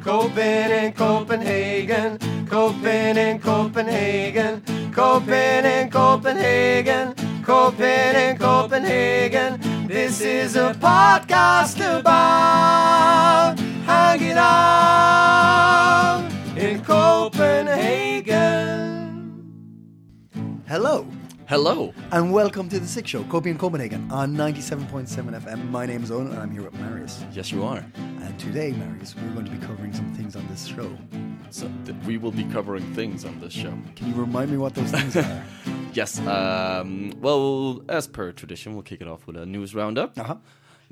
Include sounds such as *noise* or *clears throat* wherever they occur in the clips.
Copen in Copenhagen, Copen in Copenhagen, Copen in Copenhagen, Copen in Copenhagen. This is a podcast about hanging out in Copenhagen. Hello, Hello. and welcome to the Sick Show, Copy in Copenhagen on 97.7 FM. My name is Owen, and I'm here with Marius. Yes, you are. And today, Marius, we're going to be covering some things on this show. So th- we will be covering things on this show. Can you remind me what those things are? *laughs* Yes. Um, well, as per tradition, we'll kick it off with a news roundup. Uh huh.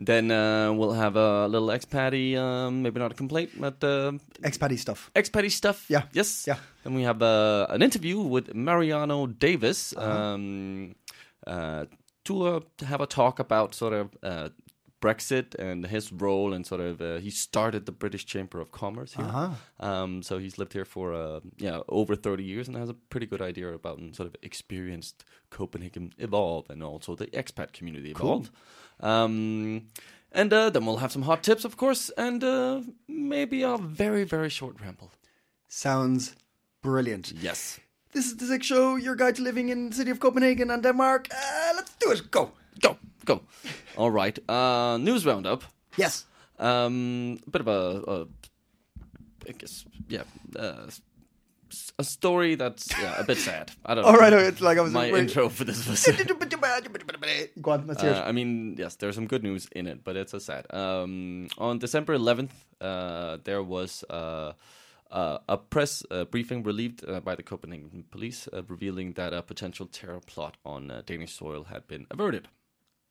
Then uh, we'll have a little expatty, um, maybe not a complaint, but uh, Expatty stuff. expatty stuff. Yeah. Yes. Yeah. Then we have uh, an interview with Mariano Davies Uh-huh. um, uh, to uh, have a talk about sort of uh, Brexit and his role and sort of uh, he started the British Chamber of Commerce here. Uh-huh. Um, so he's lived here for uh, yeah over thirty years and has a pretty good idea about and sort of experienced Copenhagen evolve and also the expat community evolve. Um, and uh, then we'll have some hot tips, of course, and uh, maybe a very very short ramble. Sounds brilliant. Yes. This is the Sick Show, your guide to living in the city of Copenhagen and Denmark. Uh, let's do it. Go. Go, go. All right. Uh, news roundup. Yes. Um, a bit of a, a I guess, yeah, uh, a story that's yeah, a bit sad. I don't know. *laughs* All right. It's like I was My wait. intro for this was. *laughs* Go on, let's hear Uh. I mean, yes, there's some good news in it, but it's a sad. Um, on December 11th, uh, there was uh, uh, a press uh, briefing relieved uh, by the Copenhagen police, uh, revealing that a potential terror plot on uh, Danish soil had been averted.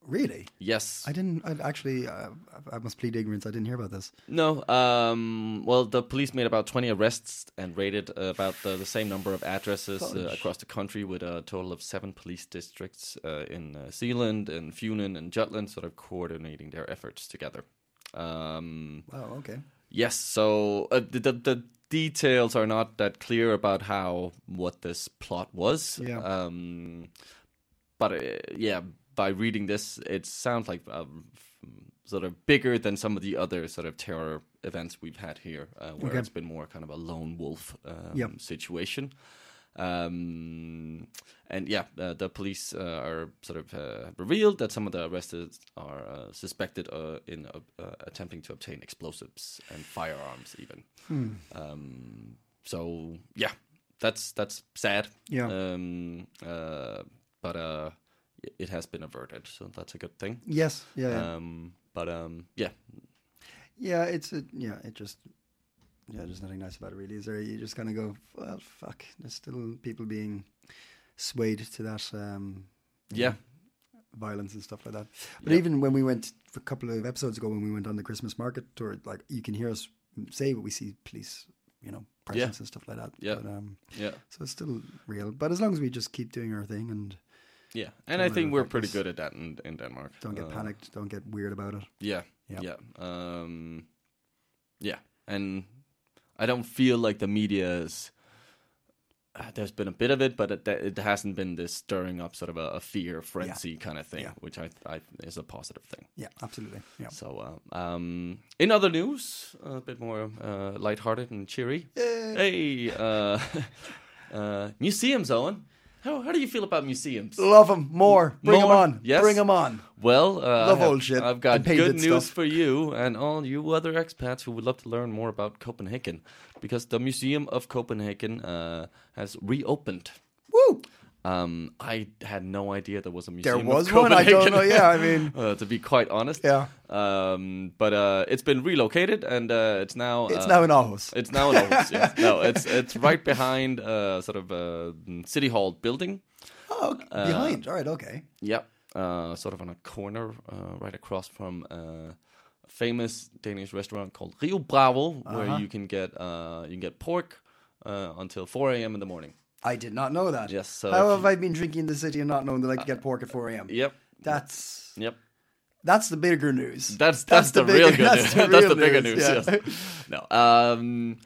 Really? Yes, I didn't. I actually. Uh, I must plead ignorance. I didn't hear about this. No. Um, well, the police made about 20 arrests and raided uh, about the, the same number of addresses uh, across the country, with a total of seven police districts uh, in uh, Zealand and Funen and Jutland, sort of coordinating their efforts together. Um, Wow. Okay. yes. So uh, the, the the details are not that clear about how what this plot was. Yeah. Um, but uh, yeah, by reading this, it sounds like um, sort of bigger than some of the other sort of terror events we've had here, uh, where Okay. it's been more kind of a lone wolf um, Yep. situation. Um, and yeah, uh, the police uh, are sort of uh, revealed that some of the arrested are uh, suspected uh, in uh, uh, attempting to obtain explosives and firearms, even. Hmm. Um, so yeah, that's that's sad. Yeah. Um, uh, but uh, it- has been averted, so that's a good thing. Yes. Yeah. yeah. Um, but um, yeah, Yeah, it's a, yeah, it just yeah, there's nothing nice about it really. Is there? You just kind of go, well, fuck. There's still people being swayed to that um, yeah, violence and stuff like that. But Yep. even when we went a couple of episodes ago, when we went on the Christmas market tour, like you can hear us say what we see police, you know, presence and stuff like that. Yeah. But, um, yeah, so it's still real. But as long as we just keep doing our thing and yeah. And I think we're affect pretty us. good at that in, in Denmark. don't get Uh, panicked, don't get weird about it. Yeah, Yeah. yeah, um, yeah. And I don't feel like the media is. Uh, there's been a bit of it, but it, it hasn't been this stirring up sort of a, a fear frenzy kind of thing, Yeah. which I, I is a positive thing. Yeah, absolutely. Yeah. So, uh, um, in other news, a bit more uh, lighthearted and cheery. Hey, uh, *laughs* uh, museums, Owen. How, how do you feel about museums? Love them more. Bring them More? on. Yes? Bring them on. Well, uh, Love I have, old shit I've got and painted good news stuff. for you and all you other expats who would love to learn more about Copenhagen, because the Museum of Copenhagen uh, has reopened. Woo! Um, I had no idea there was a museum. There was one. I don't know. Yeah, I mean, *laughs* uh, to be quite honest. Yeah. Um, but uh, it's been relocated and uh, it's now. it's uh, now in Aarhus. It's now in Aarhus. *laughs* yes. No, it's it's right behind uh, sort of a city hall building. Oh, okay. behind. All right. Okay. Yep. Uh, sort of on a corner, uh, right across from a famous Danish restaurant called Rio Bravo, where Uh-huh. you can get uh, you can get pork uh, until 4 a.m. in the morning. I did not know that. Yes, so How have I been drinking in the city and not knowing that I could get pork at 4 a.m.? Yep, That's yep. that's the bigger news. That's that's, the, real *laughs* good that's news. the *laughs* that's the bigger news, news. yeah. Yes. No. Um,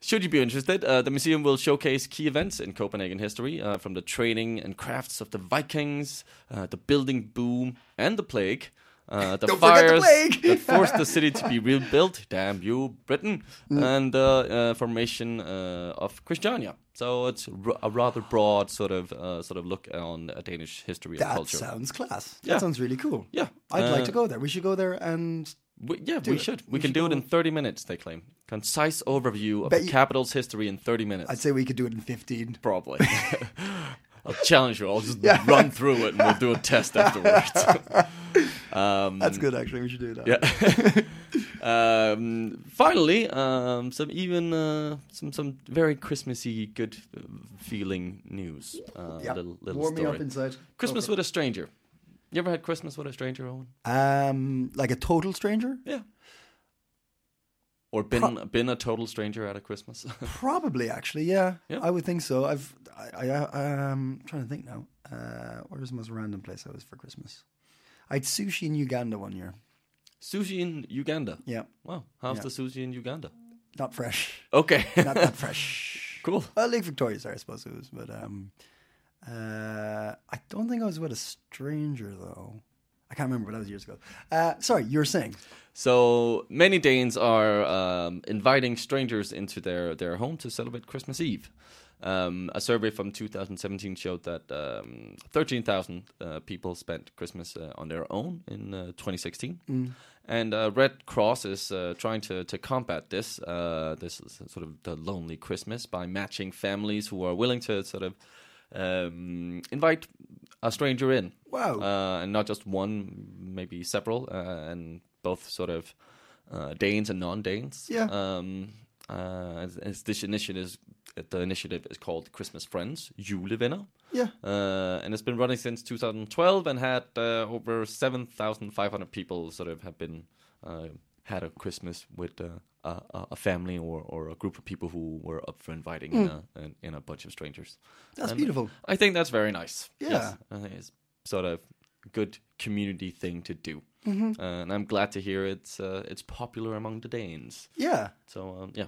should you be interested, uh, the museum will showcase key events in Copenhagen history, uh, from the training and crafts of the Vikings, uh, the building boom, and the plague. Uh, *laughs* the Don't the fires plague! that forced the city to be rebuilt, damn you, Britain, Mm. and the uh, formation uh, of Christiania. So it's r- a rather broad sort of uh, sort of look on uh, Danish history and That sounds class. Yeah. That sounds really cool. Yeah. I'd like Uh, to go there. We should go there and We, yeah, we it. should. We, We can should do it in 30 minutes, they claim. Concise overview of Bet the you- capital's history in 30 minutes. I'd say we could do it in 15. Probably. *laughs* I'll challenge you. I'll just Yeah. run through it and we'll do a test *laughs* afterwards. *laughs* um, That's good, actually. We should do that. Yeah. *laughs* um, finally, um, some even uh, some some very Christmassy, good feeling news. Uh, Yeah. Little little Warm me up inside. Christmas with a stranger. You ever had Christmas with a stranger, Owen? Um, like a total stranger? Yeah. Or been been a total stranger at a Christmas? *laughs* Probably, actually. Yeah, Yeah. I would think so. I've, I, I, um, trying to think now. Uh, was the most random place I was for Christmas? I had sushi in Uganda one year. sushi in Uganda. Yeah, Wow, how's Yeah. the sushi in Uganda? not fresh. Okay, *laughs* not that fresh. *laughs* cool. Well, Lake Victoria, sorry, I suppose it was, but um, uh, I don't think I was with a stranger though. I can't remember, but that was years ago. Uh, sorry, you were saying. So many Danes are um, inviting strangers into their, their home to celebrate Christmas Eve. Um, a survey from 2017 showed that um, 13,000 uh, people spent Christmas uh, on their own in uh, 2016. And uh, Red Cross is uh, trying to, to combat this. Uh, this is sort of the lonely Christmas by matching families who are willing to sort of um, invite a stranger in. Wow. Uh, and not just one, maybe several, uh, and both sort of uh, Danes and non-Danes. Yeah. Um, uh, as, as this initiative, is, the initiative is called Christmas Friends, Julevenner. Yeah. Uh, and it's been running since 2012 and had uh, over 7,500 people sort of have been uh, had a Christmas with uh, a, a- family or, or a group of people who were up for inviting in, a, in, in a bunch of strangers. That's And beautiful. I think that's very nice. Yeah. Yes, I think it's sort of a good community thing to do, uh, and I'm glad to hear it's uh, it's popular among the Danes. Yeah. So um, yeah,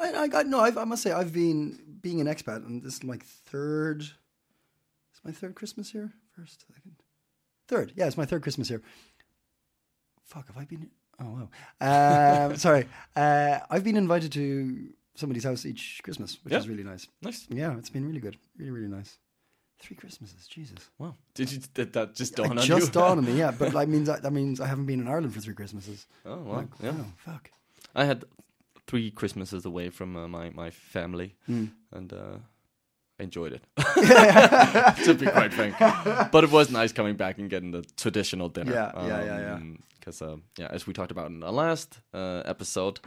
I, I got no. I've, I must say, I've been being an expat, and this is my third. It's my third Christmas here. First, second, third. Yeah, it's my third Christmas here. Fuck, have I been? Oh wow. Um, *laughs* sorry. Uh, I've been invited to somebody's house each Christmas, which Yeah. is really nice. nice. Yeah, it's been really good. Really, really nice. Three Christmases, Jesus. Wow, did you did that just dawn It on just you? dawned on me, *laughs* yeah. But that means that, that means I haven't been in Ireland for three Christmases. oh wow, Like, yeah. Oh, fuck. I had three Christmases away from uh, my my family, Hmm. and uh, I enjoyed it. *laughs* *laughs* to be quite frank, *laughs* but it was nice coming back and getting the traditional dinner. Yeah, yeah, yeah, yeah. Because uh, yeah, as we talked about in the last uh, episode,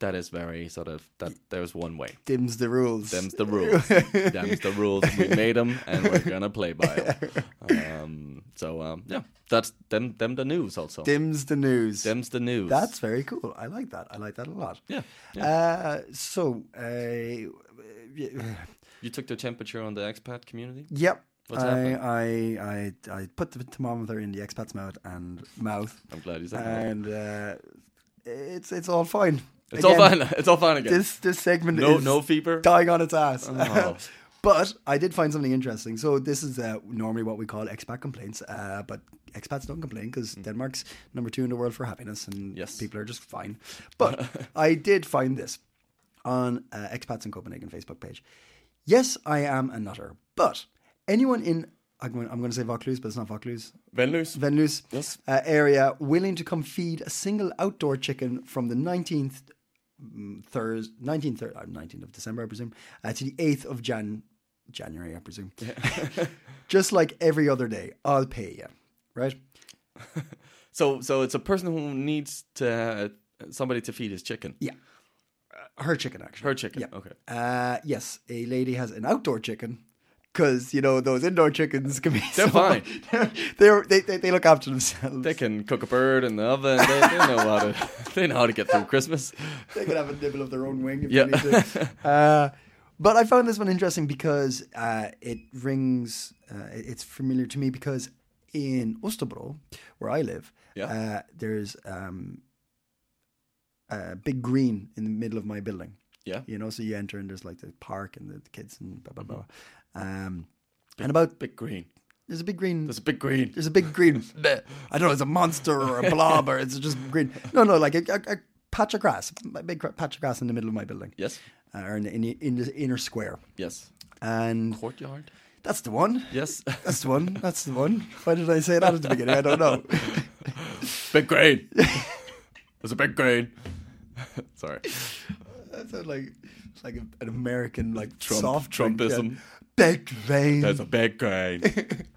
that is very sort of that. There's one way. Dims the rules. Dims the rules. *laughs* Dims the rules. We made them, and we're gonna play by them. *laughs* Um, so um, yeah, that's them. Them the news also. Dims the news. Dims the news. That's very cool. I like that. I like that a lot. yeah. Uh, so, uh, You took the temperature on the expat community. yep. What's I. I I I put the thermometer in the expat's mouth and mouth, I'm glad you said that. and uh, it's it's all fine. It's all fine. *laughs* It's all fine again. This this segment no, is no fever. dying on its ass. Oh. *laughs* but I did find something interesting. So this is uh, normally what we call expat complaints, uh, but expats don't complain because Denmark's number two in the world for happiness, and Mm. Yes. people are just fine. But *laughs* I did find this on uh, expats in Copenhagen Facebook page. Yes, I am a nutter, but anyone in I'm going, I'm going to say Vaucluse, but it's not Vaucluse. Venløs. Venlus Yes. uh, area willing to come feed a single outdoor chicken from the 19th Thursday, 19th, thir- uh, 19th of December, I presume, uh, to the 8th of Jan January, I presume. *laughs* Just like every other day, I'll pay you, right? *laughs* So, so it's a person who needs to uh, somebody to feed his chicken. Yeah. Uh, her chicken, actually. Her chicken. Yeah. Okay. Uh, yes, a lady has an outdoor chicken because you know those indoor chickens can be. They're so- fine. *laughs* They're, they they they look after themselves. They can cook a bird in the oven. They, they know how to. *laughs* They know how to get through Christmas. they can have a nibble of their own wing if Yeah. they need to. *laughs* Uh, but I found this one interesting because uh, it rings. Uh, it's familiar to me because in Østerbro, where I live, Yeah. uh, there's um, a big green in the middle of my building. Yeah. You know, so you enter and there's like the park and the kids and blah blah blah. Um, and about Big green. there's a big green. There's a big green. There's a big green. *laughs* I don't know. It's a monster or a blob or it's just green. No, no, like a, a, a patch of grass, a big patch of grass in the middle of my building, Yes. uh, or in the, in, the, in the inner square. Yes. And Courtyard. that's the one. Yes. *laughs* That's the one. That's the one. Why did I say that at the beginning? I don't know. *laughs* big green. There's a big green. Sorry. That sounds like like an American like Trump- soft drink, Trumpism. Yeah. Big grain. There's a big grain.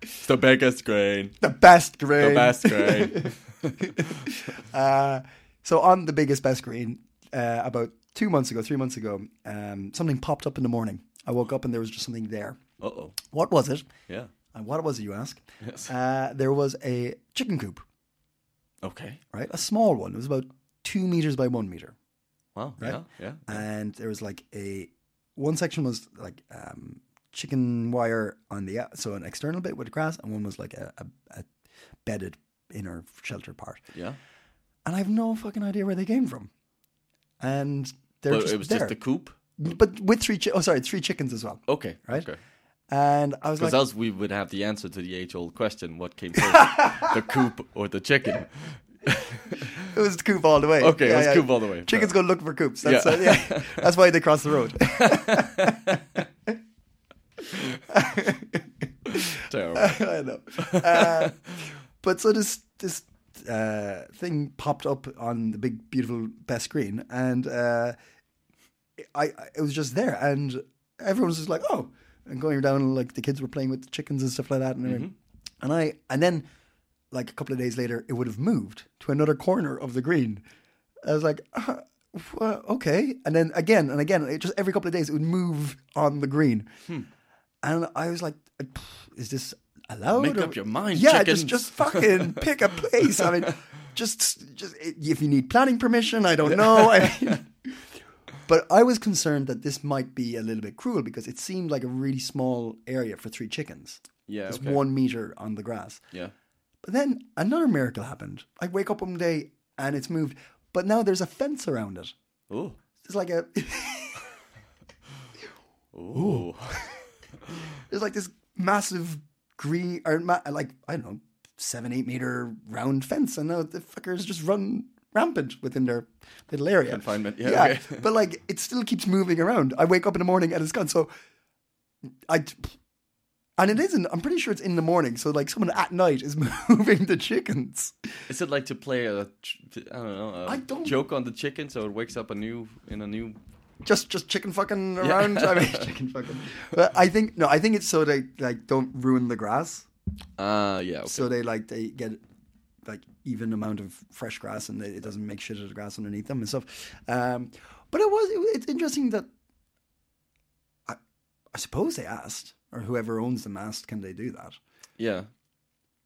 It's the biggest grain. the best grain. The best grain. *laughs* Uh, so on the biggest best green, uh, about two months ago, three months ago, um, something popped up in the morning. I woke up and there was just something there. Uh oh. What was it? Yeah. And what was it, you ask? Yes. Uh, there was a chicken coop, Okay. right? A small one. It was about two meters by one meter. Wow. Right? Yeah. Yeah. And there was like a one section was like um, chicken wire on the out- so an external bit with grass, and one was like a, a, a bedded inner shelter part. Yeah. And I have no fucking idea where they came from. And they're But just it was there. just a coop. but with three chi- oh sorry, three chickens as well. Okay. Right? Okay. And I was Because like, else we would have the answer to the age-old question: What came first, the *laughs* coop or the chicken? it was the coop all the way. Okay, it was coop all the way. Chickens go look for coops. That's Yeah. Uh, yeah. yeah. *laughs* That's why they cross the road. *laughs* *laughs* Terrible. *laughs* I know. Uh, but so this this uh, thing popped up on the big beautiful best screen, and uh, I, I it was just there, and everyone was just like, oh, and going down like the kids were playing with the chickens and stuff like that, and everything. and I and then like a couple of days later, it would have moved to another corner of the green. I was like. Uh, well, okay, and then again and again, it just every couple of days it would move on the green, and I was like, "Is this allowed?" Make or- up your mind, Yeah, chickens. just just fucking pick a place. I mean, *laughs* just just if you need planning permission, I don't know. I *laughs* mean, but I was concerned that this might be a little bit cruel because it seemed like a really small area for three chickens. Yeah. It's Okay. one meter on the grass. Yeah. But then another miracle happened. I wake up one day and it's moved, but now there's a fence around it. Oh. It's like a *laughs* Ooh. There's like this massive green or ma- like I don't know seven eight meter round fence, and now the fuckers just run rampant within their little area. Confinement, yeah, okay. *laughs* but like it still keeps moving around. I wake up in the morning and it's gone. So I. And it isn't. I'm pretty sure it's in the morning. So like someone at night is *laughs* moving the chickens. Is it like to play a, I don't know, a I don't- joke on the chicken so it wakes up a new in a new? Just just chicken fucking around. I mean *laughs* chicken fucking. But I think no. I think it's so they like don't ruin the grass. Ah, yeah. Okay. So they like they get like even amount of fresh grass and they, it doesn't make shit of the grass underneath them and stuff. Um, but it was it, it's interesting that I, I suppose they asked or whoever owns them asked, can they do that? yeah,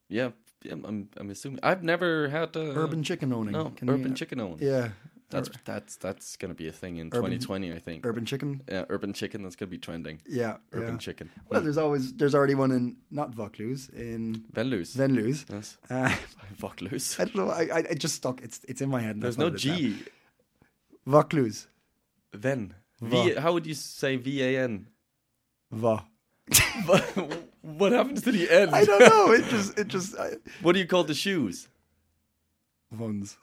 yeah. yeah I'm, I'm assuming I've never had uh, urban chicken owning. No, Can urban you- chicken owning. Yeah, That's that's that's gonna be a thing in Urban- 2020, I think. urban chicken. yeah, urban chicken. That's gonna be trending. Yeah, Urban yeah. chicken. Well, there's always there's already one in not Vaucluse in Venloose. Venlouse. Yes. *laughs* Uh, *laughs* loose. I don't know. I, I it just stuck. It's it's in my head. There's no what it is G. now. Vaucluse. Then. V. How would you say V A N? Va. *laughs* What happens to the end? I don't know. It just it just I, What do you call the shoes? Vuns.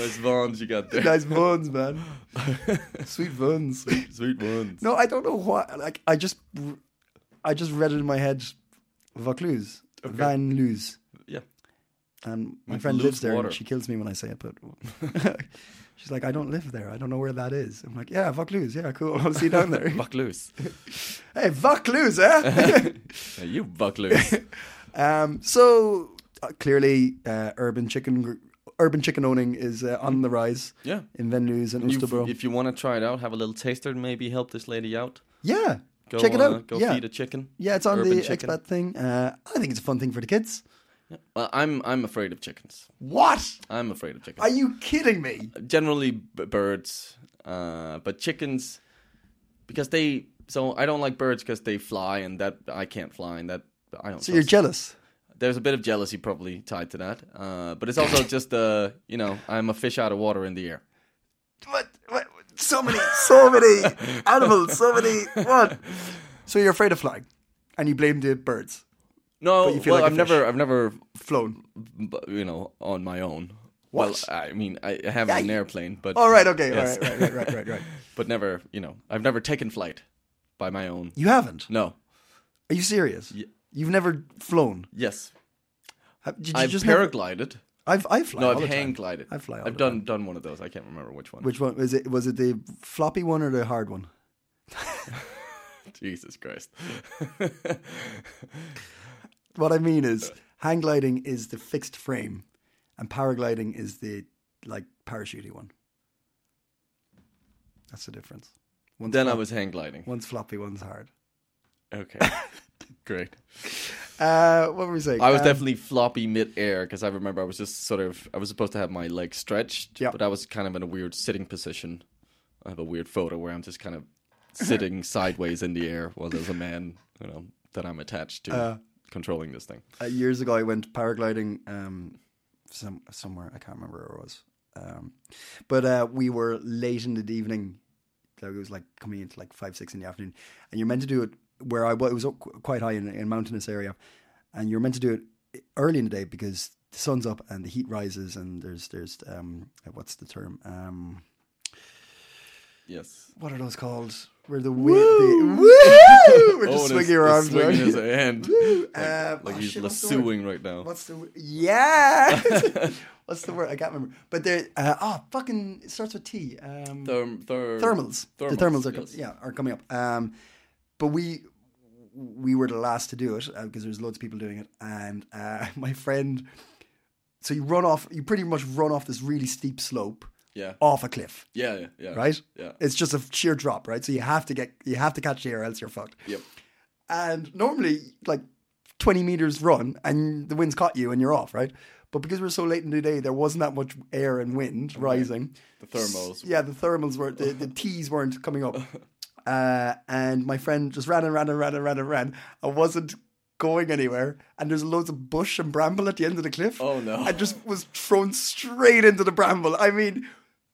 Nice Vons you got there. Nice buns, man. *laughs* Sweet buns. Sweet ones. No, I don't know why. Like, I just, I just read it in my head. Vaucluse, Van Luz, Yeah. and my With friend lives there. water. And she kills me when I say it, but *laughs* *laughs* she's like, I don't live there. I don't know where that is. I'm like, yeah, Vaucluse. Yeah, cool. I'll see you down there. Loose. hey, Vaucluse, eh? You loose. um, so uh, clearly, uh, urban chicken, urban chicken owning is uh, on the rise Yeah. in Venluz and Østerbro. if you want to try it out, have a little taster and maybe help this lady out. Yeah, Go, check it uh, out. go yeah, feed a chicken. yeah, it's on urban the chicken. expat thing. Uh, I think it's a fun thing for the kids. Well, I'm I'm afraid of chickens. What? I'm afraid of chickens. Are you kidding me? Generally b- birds, uh, but chickens because they. So I don't like birds because they fly, and that I can't fly, and that I don't. So you're jealous? There's a bit of jealousy probably tied to that, uh, but it's also *laughs* just uh, you know I'm a fish out of water in the air. What? what? So many, so many *laughs* animals, so many. What? So you're afraid of flying, and you blame the birds No, But you feel well, like I've never, I've never, flown. you know, on my own. What? Well, I mean, I have Yeah, an airplane, but All right, okay, Yes. right, right, right, right, right, right. *laughs* but never, you know, I've never taken flight by my own. You haven't? No. Are you serious? Ye- You've never flown? Yes. Have- Did you I've just never- paraglided. I've I fly. no, all I've the time. hang glided. I fly all I've the done done one of those. I can't remember which one. Which one was it? Was it the floppy one or the hard one? *laughs* Jesus Christ. *laughs* What I mean is, hang gliding is the fixed frame, and paragliding is the like parachutey one. That's the difference. One's then I flop- was hang gliding. one's floppy, one's hard. Okay. *laughs* Great. *laughs* Uh, what were we saying? I was Um, definitely floppy mid-air because I remember I was just sort of I was supposed to have my legs stretched, Yeah. but I was kind of in a weird sitting position. I have a weird photo where I'm just kind of sitting *laughs* sideways in the air while there's a man, you know, that I'm attached to Uh, controlling this thing. uh, years ago. I went paragliding um, some somewhere. I can't remember where it was. Um, but uh, we were late in the evening. Like it was like coming into like five, six in the afternoon, and you're meant to do it where I was. It was up quite high in, in a mountainous area, and you're meant to do it early in the day because the sun's up and the heat rises, and there's there's um what's the term um Yes. what are those called? Where the wind, the, woo! *laughs* We're just Owen swinging is, your arms swinging around. his hand Woo! like, Uh, like oh, he's shit, what's the word? lassoing right now. What's the word? Yeah. *laughs* *laughs* What's the word? I can't remember. But they're uh, oh fucking it starts with T. Um, Therm, therm, thermals. The thermals, thermals are co- yes. yeah are coming up. Um, but we we were the last to do it because there was loads of people doing it, and uh, *laughs* my friend. So you run off. You pretty much run off this really steep slope Yeah. off a cliff, Yeah, yeah, yeah. right? Yeah. It's just a sheer drop, right? So you have to get you have to catch the air, else you're fucked. Yep. And normally, like 20 meters run and the wind's caught you and you're off, right? But because we're so late in the day, there wasn't that much air and wind rising. The thermals. Yeah, the thermals were, the, the T's weren't coming up. *laughs* Uh, and my friend just ran and ran and ran and ran and ran. I wasn't going anywhere. And there's loads of bush and bramble at the end of the cliff. Oh, no. I just was thrown straight into the bramble. I mean,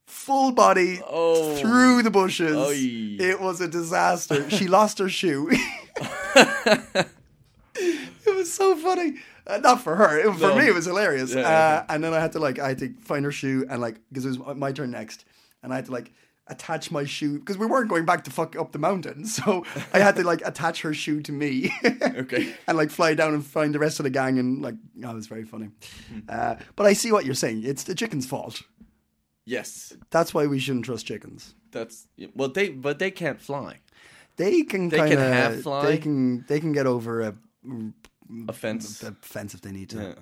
full body Oh. through the bushes. Oy. It was a disaster. she *laughs* lost her shoe. *laughs* it was so funny. Uh, not for her. It- for No. me, it was hilarious. Yeah, uh, yeah. And then I had to like, I had to find her shoe and like, because it was my turn next, and I had to like attach my shoe because we weren't going back to fuck up the mountain, *laughs* so I had to like attach her shoe to me. *laughs* Okay. and like fly down and find the rest of the gang and like, oh, it was very funny. Hmm. Uh, but I see what you're saying. It's the chicken's fault. Yes. That's why we shouldn't trust chickens. That's well. They but they can't fly. They can They kind can of half fly? They can they can get over a, A fence. a fence if they need to. Yeah.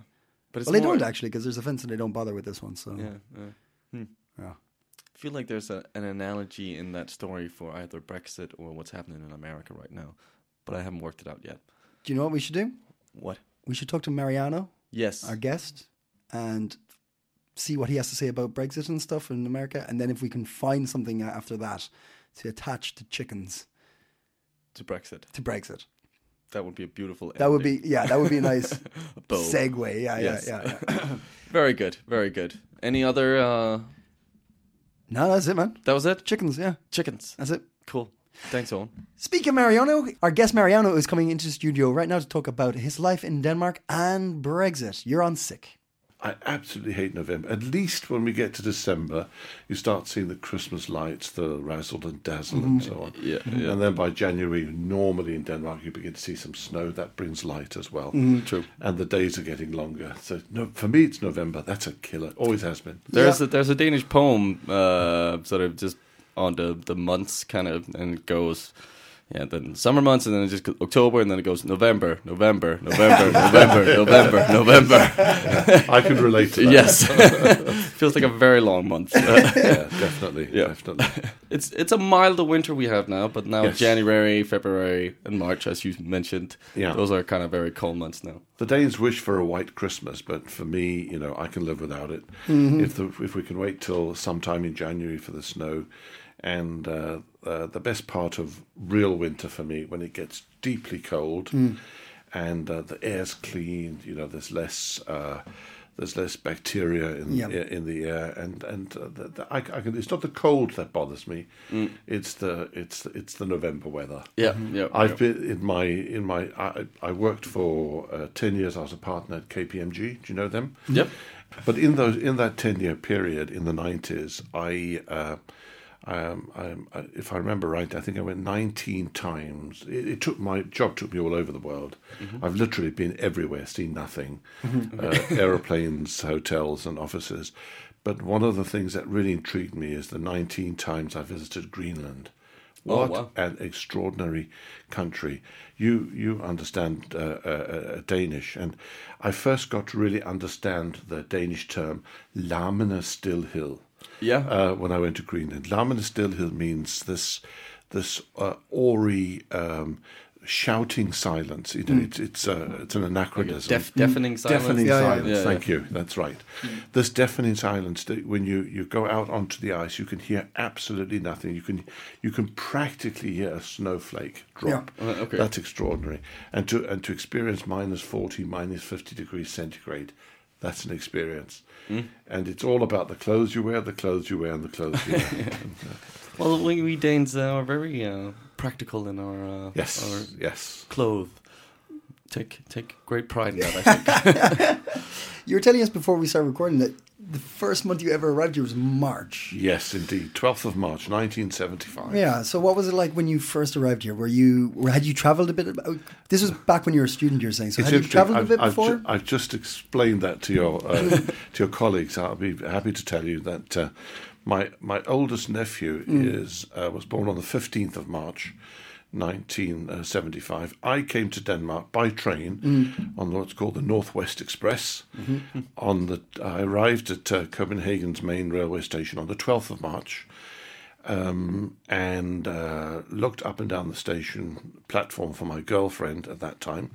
But it's Well, they more- don't actually because there's a fence and they don't bother with this one. So Yeah. yeah. Hmm. Yeah. Feel like there's a, an analogy in that story for either Brexit or what's happening in America right now, but I haven't worked it out yet. do you know what we should do? What? We should talk to Mariano, Yes. our guest, and see what he has to say about Brexit and stuff in America. And then if we can find something after that to attach to chickens to Brexit. to Brexit, That would be a beautiful. that would be yeah, that would be a nice *laughs* segue. Yeah, Yes. yeah, yeah, yeah. *coughs* Very good. Very good. Any other? uh no, that's it, man. That was it. Chickens, yeah, Chickens. that's it. Cool. Thanks, Owen. Speaking of Mariano, our guest Mariano is coming into the studio right now to talk about his life in Denmark and Brexit. You're on sick. I absolutely hate November. At least when we get to December, you start seeing the Christmas lights, the razzle and dazzle, and so on. Yeah, yeah. And then by January, normally in Denmark, you begin to see some snow. That brings light as well. True. And the days are getting longer. So no, for me, it's November. That's a killer. Always has been. There's Yeah. a, there's a Danish poem, uh, sort of just on the the months kind of, and it goes. Yeah, then summer months, and then it just October, and then it goes November, November, November, November, *laughs* November, November. I can relate to that. yes, *laughs* *laughs* feels like a very long month. yeah, definitely, Yeah. definitely. it's it's a milder winter we have now, but now Yes. January, February, and March, as you mentioned, Yeah. those are kind of very cold months now. The Danes wish for a white Christmas, but for me, you know, I can live without it. Mm-hmm. If the, if we can wait till sometime in January for the snow, and uh, uh, the best part of real winter for me when it gets deeply cold, and uh, the air's clean, you know, there's less. Uh, there's less bacteria in Yeah. in the air, and and uh, the, the, I, I can, it's not the cold that bothers me. It's the it's it's the November weather. Yeah, yeah. I've been in my in my I, I worked for uh, ten years. I was a partner at KPMG. Do you know them? Yep. But in those in that ten year period in the nineties, I, uh, um, I, I, if I remember right, I think I went nineteen times. It, it took my job took me all over the world. I've literally been everywhere, seen nothing, uh, aeroplanes, hotels, and offices. But one of the things that really intrigued me is the nineteen times I visited Greenland. Oh, What wow. an extraordinary country. You you understand uh, uh, uh, Danish, and I first got to really understand the Danish term "larmende still stilhed." Yeah. Uh, when I went to Greenland, "larmende stilhed" means this this uh, awry. Um, Shouting silence. You know, it's it's uh, it's an anachronism. Def- deafening silence. Deafening Yeah, yeah. silence. Yeah, Thank you. That's right. This deafening silence. That when you, you go out onto the ice, you can hear absolutely nothing. You can you can practically hear a snowflake drop. Yeah. Uh, okay. That's extraordinary. And to and to experience minus forty, minus fifty degrees centigrade, that's an experience. Hmm. And it's all about the clothes you wear, the clothes you wear, and the clothes you wear. *laughs* Well, we, we Danes uh, are very uh, practical in our uh, yes. our Yes. clothes. Take take great pride in that. I think. *laughs* You were telling us before we started recording that the first month you ever arrived here was March. Yes, indeed. Twelfth of March, nineteen seventy-five. Yeah. So what was it like when you first arrived here? Were you or had you travelled a bit? About, this was back when you were a student. You're saying so. It's had you travelled a I've, bit I've before? ju- I've just explained that to your uh, *laughs* to your colleagues. I'll be happy to tell you that uh, my my oldest nephew is uh, was born on the fifteenth of March. 1975. I came to Denmark by train on what's called the Northwest Express. On the, I arrived at uh, Copenhagen's main railway station on the 12th of March, um, and uh, looked up and down the station platform for my girlfriend at that time.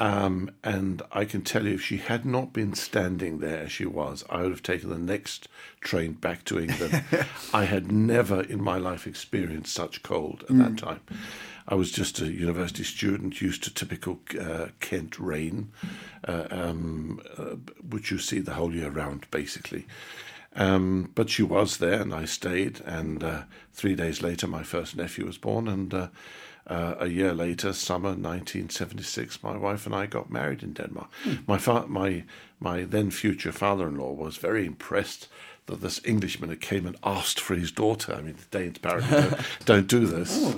Um, and I can tell you, if she had not been standing there as she was, I would have taken the next train back to England. *laughs* I had never in my life experienced such cold at that time. I was just a university student, used to typical uh, Kent rain, uh, um, uh, which you see the whole year round, basically. Um, but she was there, and I stayed. And uh, three days later, my first nephew was born, and uh, a year later, summer 1976, my wife and I got married in Denmark. My fa- my my then future father-in-law was very impressed that this Englishman had came and asked for his daughter. I mean, the Danes apparently don't, *laughs* don't do this.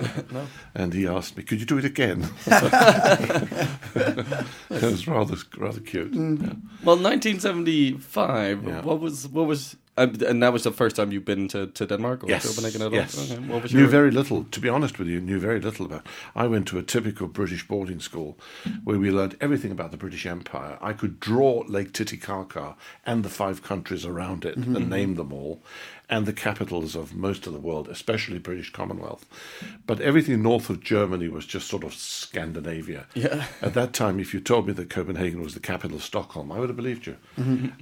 And he asked me, "Could you do it again?" *laughs* *laughs* it was rather rather cute. Yeah. well, 1975. Yeah. What was what was Um, and that was the first time you've been to, to Denmark or Yes, Copenhagen at all? yes. Okay. What was knew your very little. To be honest with you, knew very little about. I went to a typical British boarding school where we learned everything about the British Empire. I could draw Lake Titicaca and the five countries around it and mm-hmm. name them all, and the capitals of most of the world, especially British Commonwealth. But everything north of Germany was just sort of Scandinavia. Yeah. At that time, if you told me that Copenhagen was the capital of Stockholm, I would have believed you.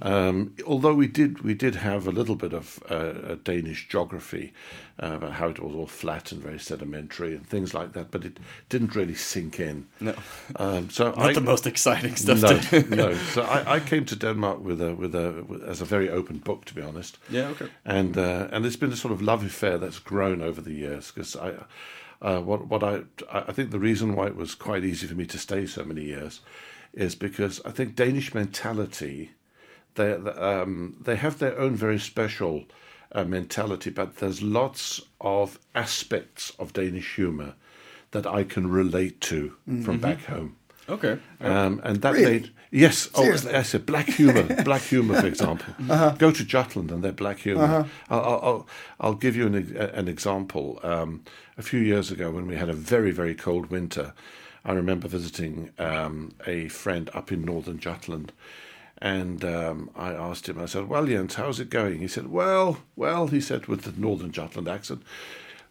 Um, although we did, we did have a little bit of uh, Danish geography uh, about how it was all flat and very sedimentary and things like that, but it didn't really sink in. No. Um, so not I, the most exciting stuff. no, to- *laughs* no. So I, I came to Denmark with a with a with, as a very open book, to be honest. Yeah, okay. And uh, and it's been a sort of love affair that's grown over the years because I. Uh, what what I I think the reason why it was quite easy for me to stay so many years is because I think Danish mentality they um, they have their own very special uh, mentality, but there's lots of aspects of Danish humor that I can relate to from back home. Okay. Um, and that Really? made yes. Oh, I said black humor. *laughs* black humor, for example. Go to Jutland and their black humor. I'll, I'll, I'll, I'll give you an, an example. Um, a few years ago, when we had a very very cold winter, I remember visiting um, a friend up in northern Jutland. And um, I asked him, I said, Well, Jens, how's it going? He said, Well, well, he said with the northern Jutland accent,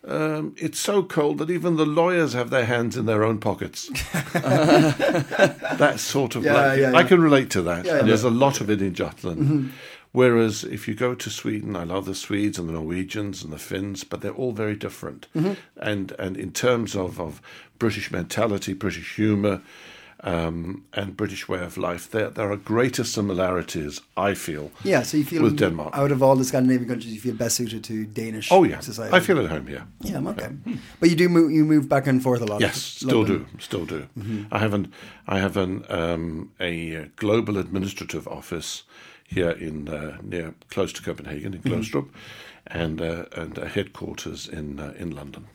um, it's so cold that even the lawyers have their hands in their own pockets. *laughs* that sort of Yeah, like, yeah, I can relate to that. Yeah, and yeah. there's a lot of it in Jutland. Whereas if you go to Sweden, I love the Swedes and the Norwegians and the Finns, but they're all very different. And and in terms of, of British mentality, British humour, um, and British way of life, there there are greater similarities, I feel. Yeah, so you feel With Denmark. out of all the Scandinavian countries, you feel best suited to Danish Oh yeah, society. I feel at home here. Yeah, I'm okay. But you do move, you move back and forth a lot. Yes, still London. do, still do. I have an I have an um, a global administrative office here in uh, near close to Copenhagen in Glostrup, and uh, and a headquarters in uh, in London.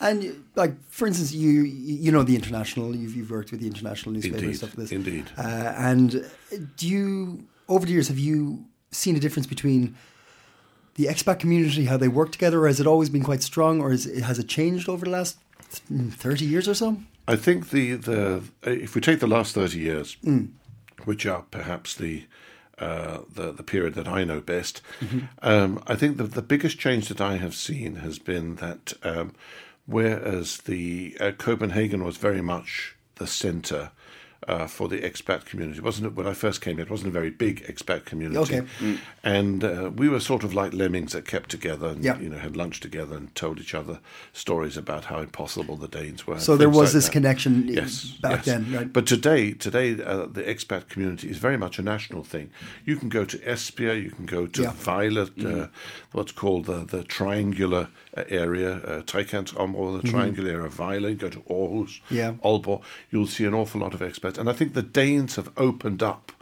And like, for instance, you you know the international. You've you've worked with the international newspaper and Indeed, stuff like this. indeed. Uh, and do you over the years have you seen a difference between the expat community, how they work together, or has it always been quite strong, or it, has it changed over the last mm, thirty years or so? I think the the if we take the last thirty years, which are perhaps the uh, the the period that I know best, um, I think the the biggest change that I have seen has been that um, whereas the uh, Copenhagen was very much the centre. Uh, for the expat community, wasn't it? When I first came, here? it wasn't a very big expat community, Okay. and uh, we were sort of like lemmings that kept together and Yeah. you know had lunch together and told each other stories about how impossible the Danes were. So there was like this that. connection Yes, back yes. then, right? But today, today uh, the expat community is very much a national thing. You can go to Esbjerg, you can go to Yeah. Vejle, uh, what's called the the triangular uh, area, uh, Trekantsom, the triangular area of Vejle. Go to Aarhus, Yeah. Aalborg. You'll see an awful lot of expats, and I think the Danes have opened up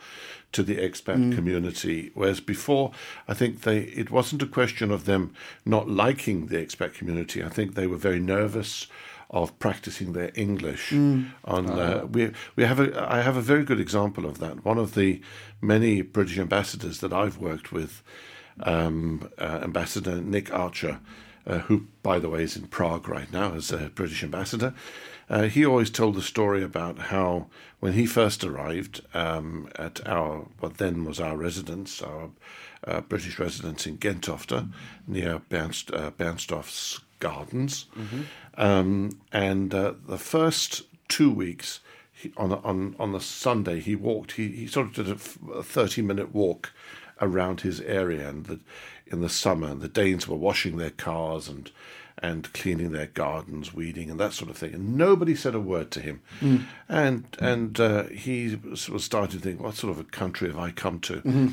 to the expat community, whereas before, I think they it wasn't a question of them not liking the expat community. I think they were very nervous of practicing their English. On uh, we we have a I have a very good example of that. One of the many British ambassadors that I've worked with, um, uh, Ambassador Nick Archer, uh, who, by the way, is in Prague right now as a British ambassador. Uh, he always told the story about how when he first arrived um, at our what then was our residence, our uh, British residence in Gentofte, near Bernst, uh, Bernstorff's Gardens, um, and uh, the first two weeks he, on on on the Sunday he walked. He he sort of did a, f- a thirty minute walk around his area, and the, in the summer, the Danes were washing their cars and and cleaning their gardens, weeding, and that sort of thing. And nobody said a word to him. And and uh, he was, was starting to think, what sort of a country have I come to?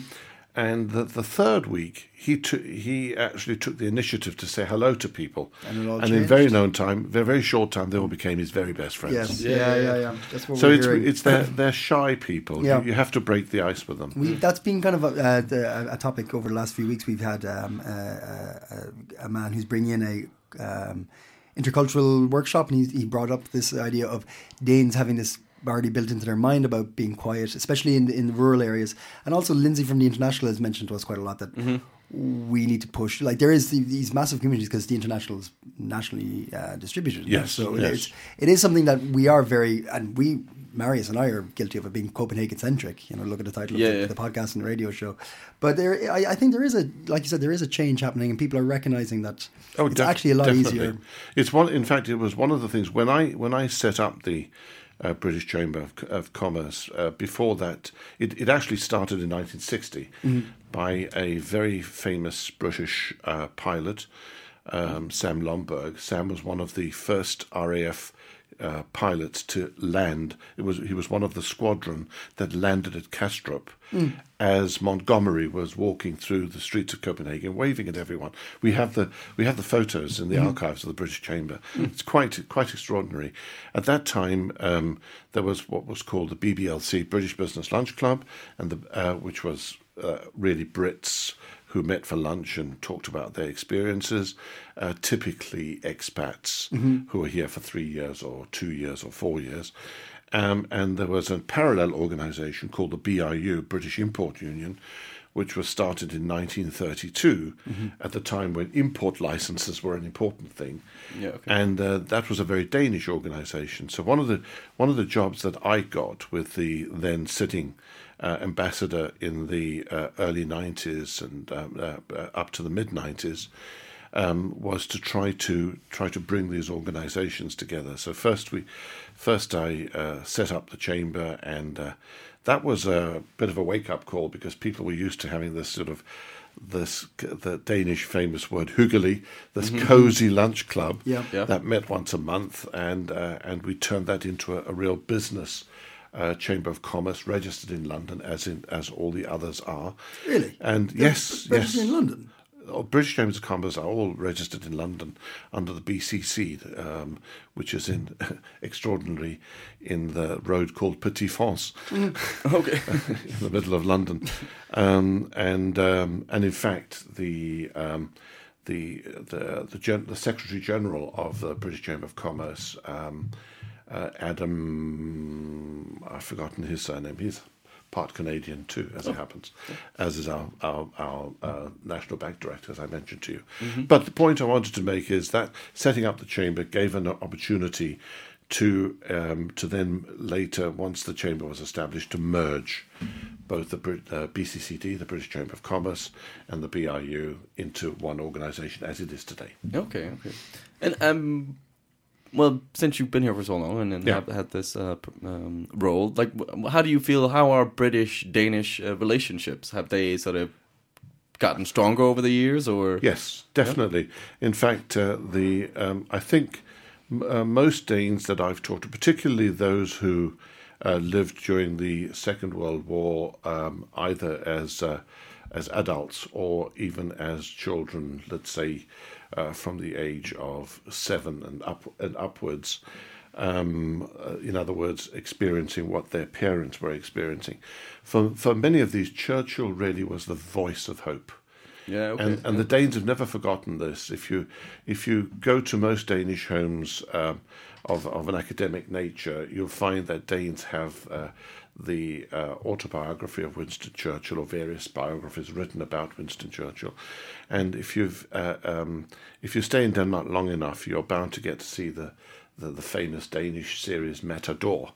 And the, the third week, he took he actually took the initiative to say hello to people, And it all in very known time, very very short time, they all became his very best friends. Yes, Yeah, yeah, yeah, yeah. yeah. That's what So we're it's hearing. it's they're, *coughs* they're shy people. Yeah. You, you have to break the ice with them. We, that's been kind of a, uh, the, a topic over the last few weeks. We've had um, a, a, a man who's bringing in a um, intercultural workshop, and he, he brought up this idea of Danes having this already built into their mind about being quiet, especially in in rural areas. And also, Lindsay from the International has mentioned to us quite a lot that. We need to push like there is these massive communities because the international is nationally uh, distributed. Yes, so yes. it's it is something that we are very and we Marius and I are guilty of it being Copenhagen centric. You know, look at the title Yeah, of the, yeah. the podcast and the radio show. But there, I, I think there is a, like you said, there is a change happening, and people are recognizing that Oh, it's def- actually a lot definitely. easier. It's one. In fact, it was one of the things when I when I set up the uh, British Chamber of, of Commerce. Uh, before that, it, it actually started in 1960 by a very famous British uh, pilot, um, Sam Lomberg. Sam was one of the first RAF. Uh, pilots to land. It was he was one of the squadron that landed at Kastrup as Montgomery was walking through the streets of Copenhagen, waving at everyone. We have the we have the photos in the archives of the British Chamber. It's quite quite extraordinary. At that time, um, there was what was called the BBLC, British Business Lunch Club, and the uh, which was uh, really Brits who met for lunch and talked about their experiences. Uh, typically expats who were here for three years or two years or four years. Um, and there was a parallel organisation called the BIU, British Import Union, which was started in 1932 at the time when import licenses were an important thing. Yeah, okay. And uh, that was a very Danish organisation. So one of the one of the jobs that I got with the then sitting uh, ambassador in the uh, early 90s and um, uh, uh, up to the mid 90s um, was to try to try to bring these organisations together. So first we first I uh, set up the chamber, and uh, that was a bit of a wake up call because people were used to having this sort of this the Danish famous word hyggelig, this cozy lunch club Yeah. Yeah. that met once a month, and uh, and we turned that into a, a real business. Uh, Chamber of Commerce registered in London, as in as all the others are. Really? And yes, British yes, in London. Oh, British Chambers of Commerce are all registered in London under the BCC, um, which is in *laughs* extraordinary in the road called Petty France, Okay. *laughs* in the middle of London, um, and um, and in fact the. Um, the the the, gen- the Secretary General of the British Chamber of Commerce, um, uh, Adam, I've forgotten his surname. He's part Canadian too, as it happens, as is our our, our uh, national bank director, as I mentioned to you. But the point I wanted to make is that setting up the chamber gave an opportunity to um, to then later, once the chamber was established, to merge both the uh, BCCD, the British Chamber of Commerce, and the BIU into one organisation as it is today. Okay, okay. And um, well, since you've been here for so long and, and Yeah. have had this uh, um, role, like, how do you feel? How are British Danish uh, relationships? Have they sort of gotten stronger over the years, or Yes, definitely. In fact, uh, the um, I think uh, most Danes that I've talked to, particularly those who uh, lived during the Second World War, um, either as uh, as adults or even as children, let's say uh, from the age of seven and up and upwards. Um, uh, in other words, experiencing what their parents were experiencing. For for many of these, Churchill really was the voice of hope. yeah, okay, And, and the Danes have never forgotten this. If you if you go to most Danish homes um, of of an academic nature, you'll find that Danes have uh, the uh, autobiography of Winston Churchill or various biographies written about Winston Churchill. And if you've uh, um, if you stay in Denmark long enough, you're bound to get to see the the, the famous Danish series Matador.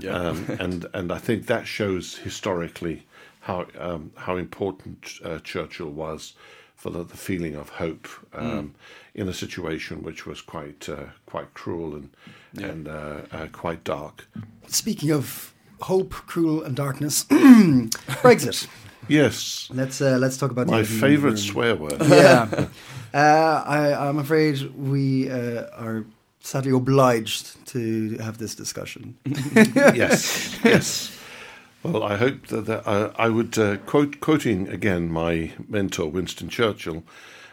Yeah. Um, *laughs* and and I think that shows historically how um, how important uh, Churchill was for the, the feeling of hope um, in a situation which was quite uh, quite cruel and and uh, uh, quite dark. Speaking of hope, cruel, and darkness, *clears throat* Brexit. Yes, Let's uh, let's talk about my favourite swear word. *laughs* Yeah, uh, I, I'm afraid we uh, are sadly obliged to have this discussion. *laughs* yes, *laughs* yes. Well, I hope that, that uh, I would uh, quote quoting again my mentor Winston Churchill.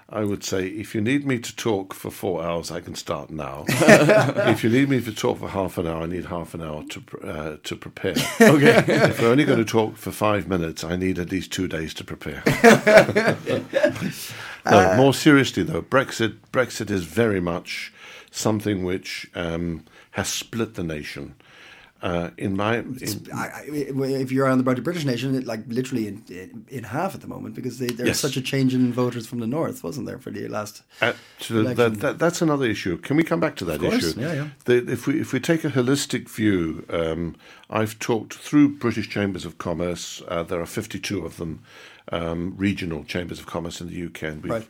I would say, if you need me to talk for four hours, I can start now. *laughs* if you need me to talk for half an hour, I need half an hour to uh, to prepare. *laughs* Okay. if we're only going to talk for five minutes, I need at least two days to prepare. *laughs* no, more seriously though, Brexit Brexit is very much something which um, has split the nation. Uh, in my, in, I, if you're on the British nation, it, like literally in, in, in half at the moment, because they, there's Yes. such a change in voters from the north, wasn't there, for the last? Uh, that, that, that's another issue. Can we come back to that issue? yeah, yeah. The, if we if we take a holistic view, um, I've talked through British chambers of commerce. Uh, there are fifty two of them, um, regional chambers of commerce in the UK, and we've. Right.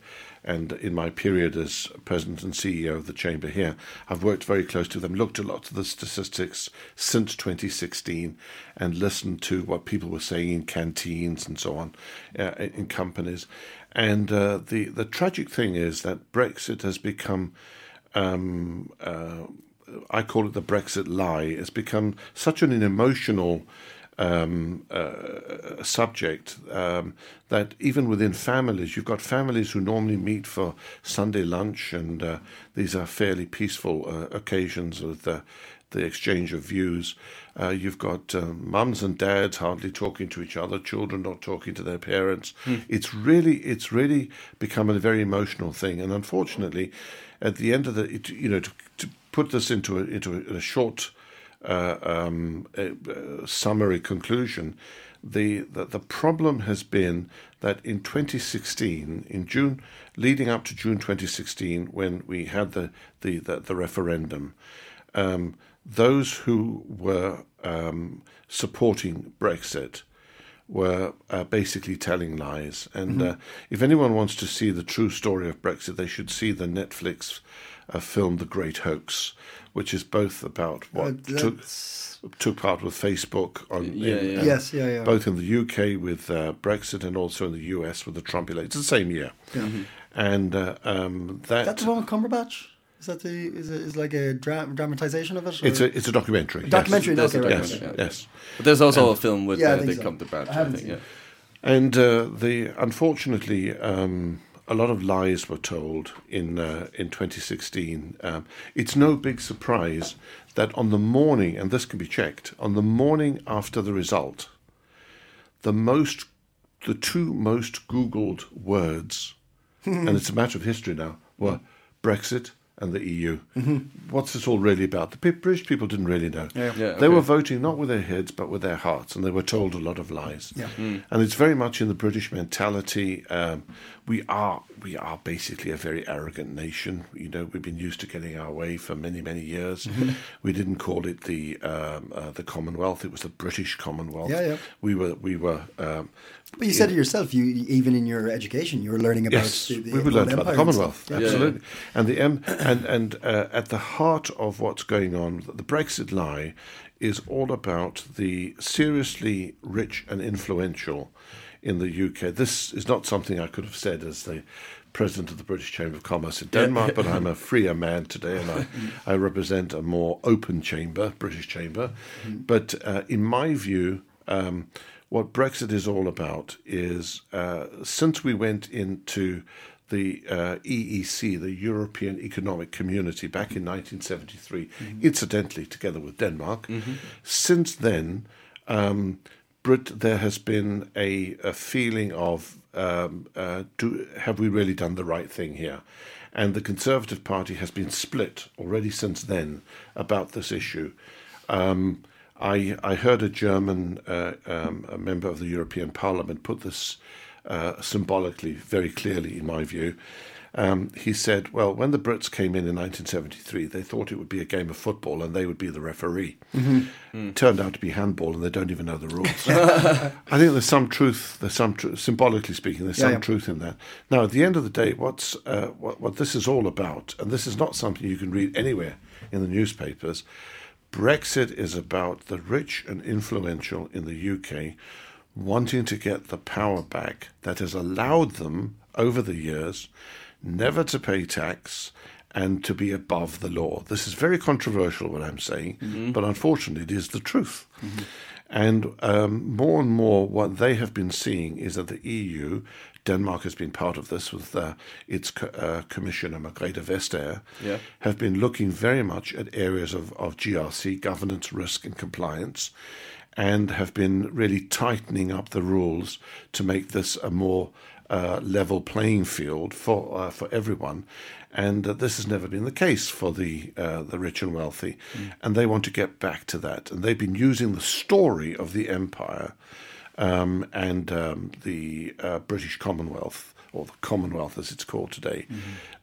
And in my period as president and CEO of the chamber here, I've worked very close to them, looked a lot of the statistics since 2016, and listened to what people were saying in canteens and so on, uh, in companies. And uh, the the tragic thing is that Brexit has become um, uh, I call it the Brexit lie. It's become such an emotional um, uh, subject um, that even within families, you've got families who normally meet for Sunday lunch, and uh, these are fairly peaceful uh, occasions with the, the exchange of views. Uh, you've got uh, mums and dads hardly talking to each other, children not talking to their parents. It's really, it's really become a very emotional thing, and unfortunately, at the end of the, it, you know, to, to put this into a, into a, a short uh, um, uh, uh, summary conclusion, the, the the problem has been that in 2016, in June, leading up to June 2016, when we had the the the, the referendum, um, those who were um, supporting Brexit were uh, basically telling lies. And uh, if anyone wants to see the true story of Brexit, they should see the Netflix uh, film The Great Hoax, which is both about what Uh, took took part with Facebook on Yeah, in- yeah. Yes, yeah, yeah. both in the UK with uh, Brexit and also in the US with the Trump election. It's the same year, and uh, um, that That's the one with Cumberbatch. Is that the is it is like a dra- dramatization of it? or- it's a it's a documentary. yes. documentary. That's okay, right, Yes, right, right. yes. But there's also a film with Yeah, uh, the so. Cumberbatch, I I, haven't think. seen Yeah. And uh, the unfortunately, um, a lot of lies were told in uh, in 2016. Um, it's no big surprise that on the morning, and this can be checked, on the morning after the result, the most, the two most Googled words, *laughs* and it's a matter of history now, were Brexit and the EU. What's this all really about? The British people didn't really know. Yeah. Yeah, They were voting not with their heads but with their hearts, and they were told a lot of lies. Yeah. And it's very much in the British mentality. Um, we are we are basically a very arrogant nation. You know, we've been used to getting our way for many many years. Mm-hmm. *laughs* We didn't call it the um, uh, the Commonwealth; it was the British Commonwealth. Yeah, yeah. We were we were. Um, But you said it yourself. You even in your education, you were learning about Yes, the, the we learning about the and Commonwealth. Yeah. Yeah. absolutely. And the M and and uh, at the heart of what's going on, the Brexit lie is all about the seriously rich and influential in the UK. This is not something I could have said as the president of the British Chamber of Commerce in Denmark, but I'm a freer man today, and I, I represent a more open chamber, British chamber. But uh, in my view. Um, what Brexit is all about is uh, since we went into the uh, EEC, the European Economic Community, back in 1973, incidentally together with Denmark, since then, um, Brit, there has been a, a feeling of um, uh, do, have we really done the right thing here? And the Conservative Party has been split already since then about this issue. Um, I, I heard a German uh, um, a member of the European Parliament put this uh, symbolically very clearly, in my view. Um, he said, "Well, when the Brits came in in 1973, they thought it would be a game of football and they would be the referee. Turned out to be handball, and they don't even know the rules. *laughs* I think there's some truth. There's some truth, symbolically speaking. There's Yeah, some yeah. truth in that. Now, at the end of the day, what's uh, what, what this is all about, and this is not something you can read anywhere in the newspapers. Brexit is about the rich and influential in the UK wanting to get the power back that has allowed them over the years never to pay tax and to be above the law. This is very controversial, what I'm saying, but unfortunately, it is the truth. And um, more and more, what they have been seeing is that the EU, Denmark has been part of this with uh, its co- uh, commissioner, Margrethe Vestager, Yeah. have been looking very much at areas of, of GRC, governance, risk, and compliance, and have been really tightening up the rules to make this a more uh, level playing field for uh, for everyone. And uh, this has never been the case for the uh, the rich and wealthy, and they want to get back to that. And they've been using the story of the empire um, and um, the uh, British Commonwealth, or the Commonwealth as it's called today.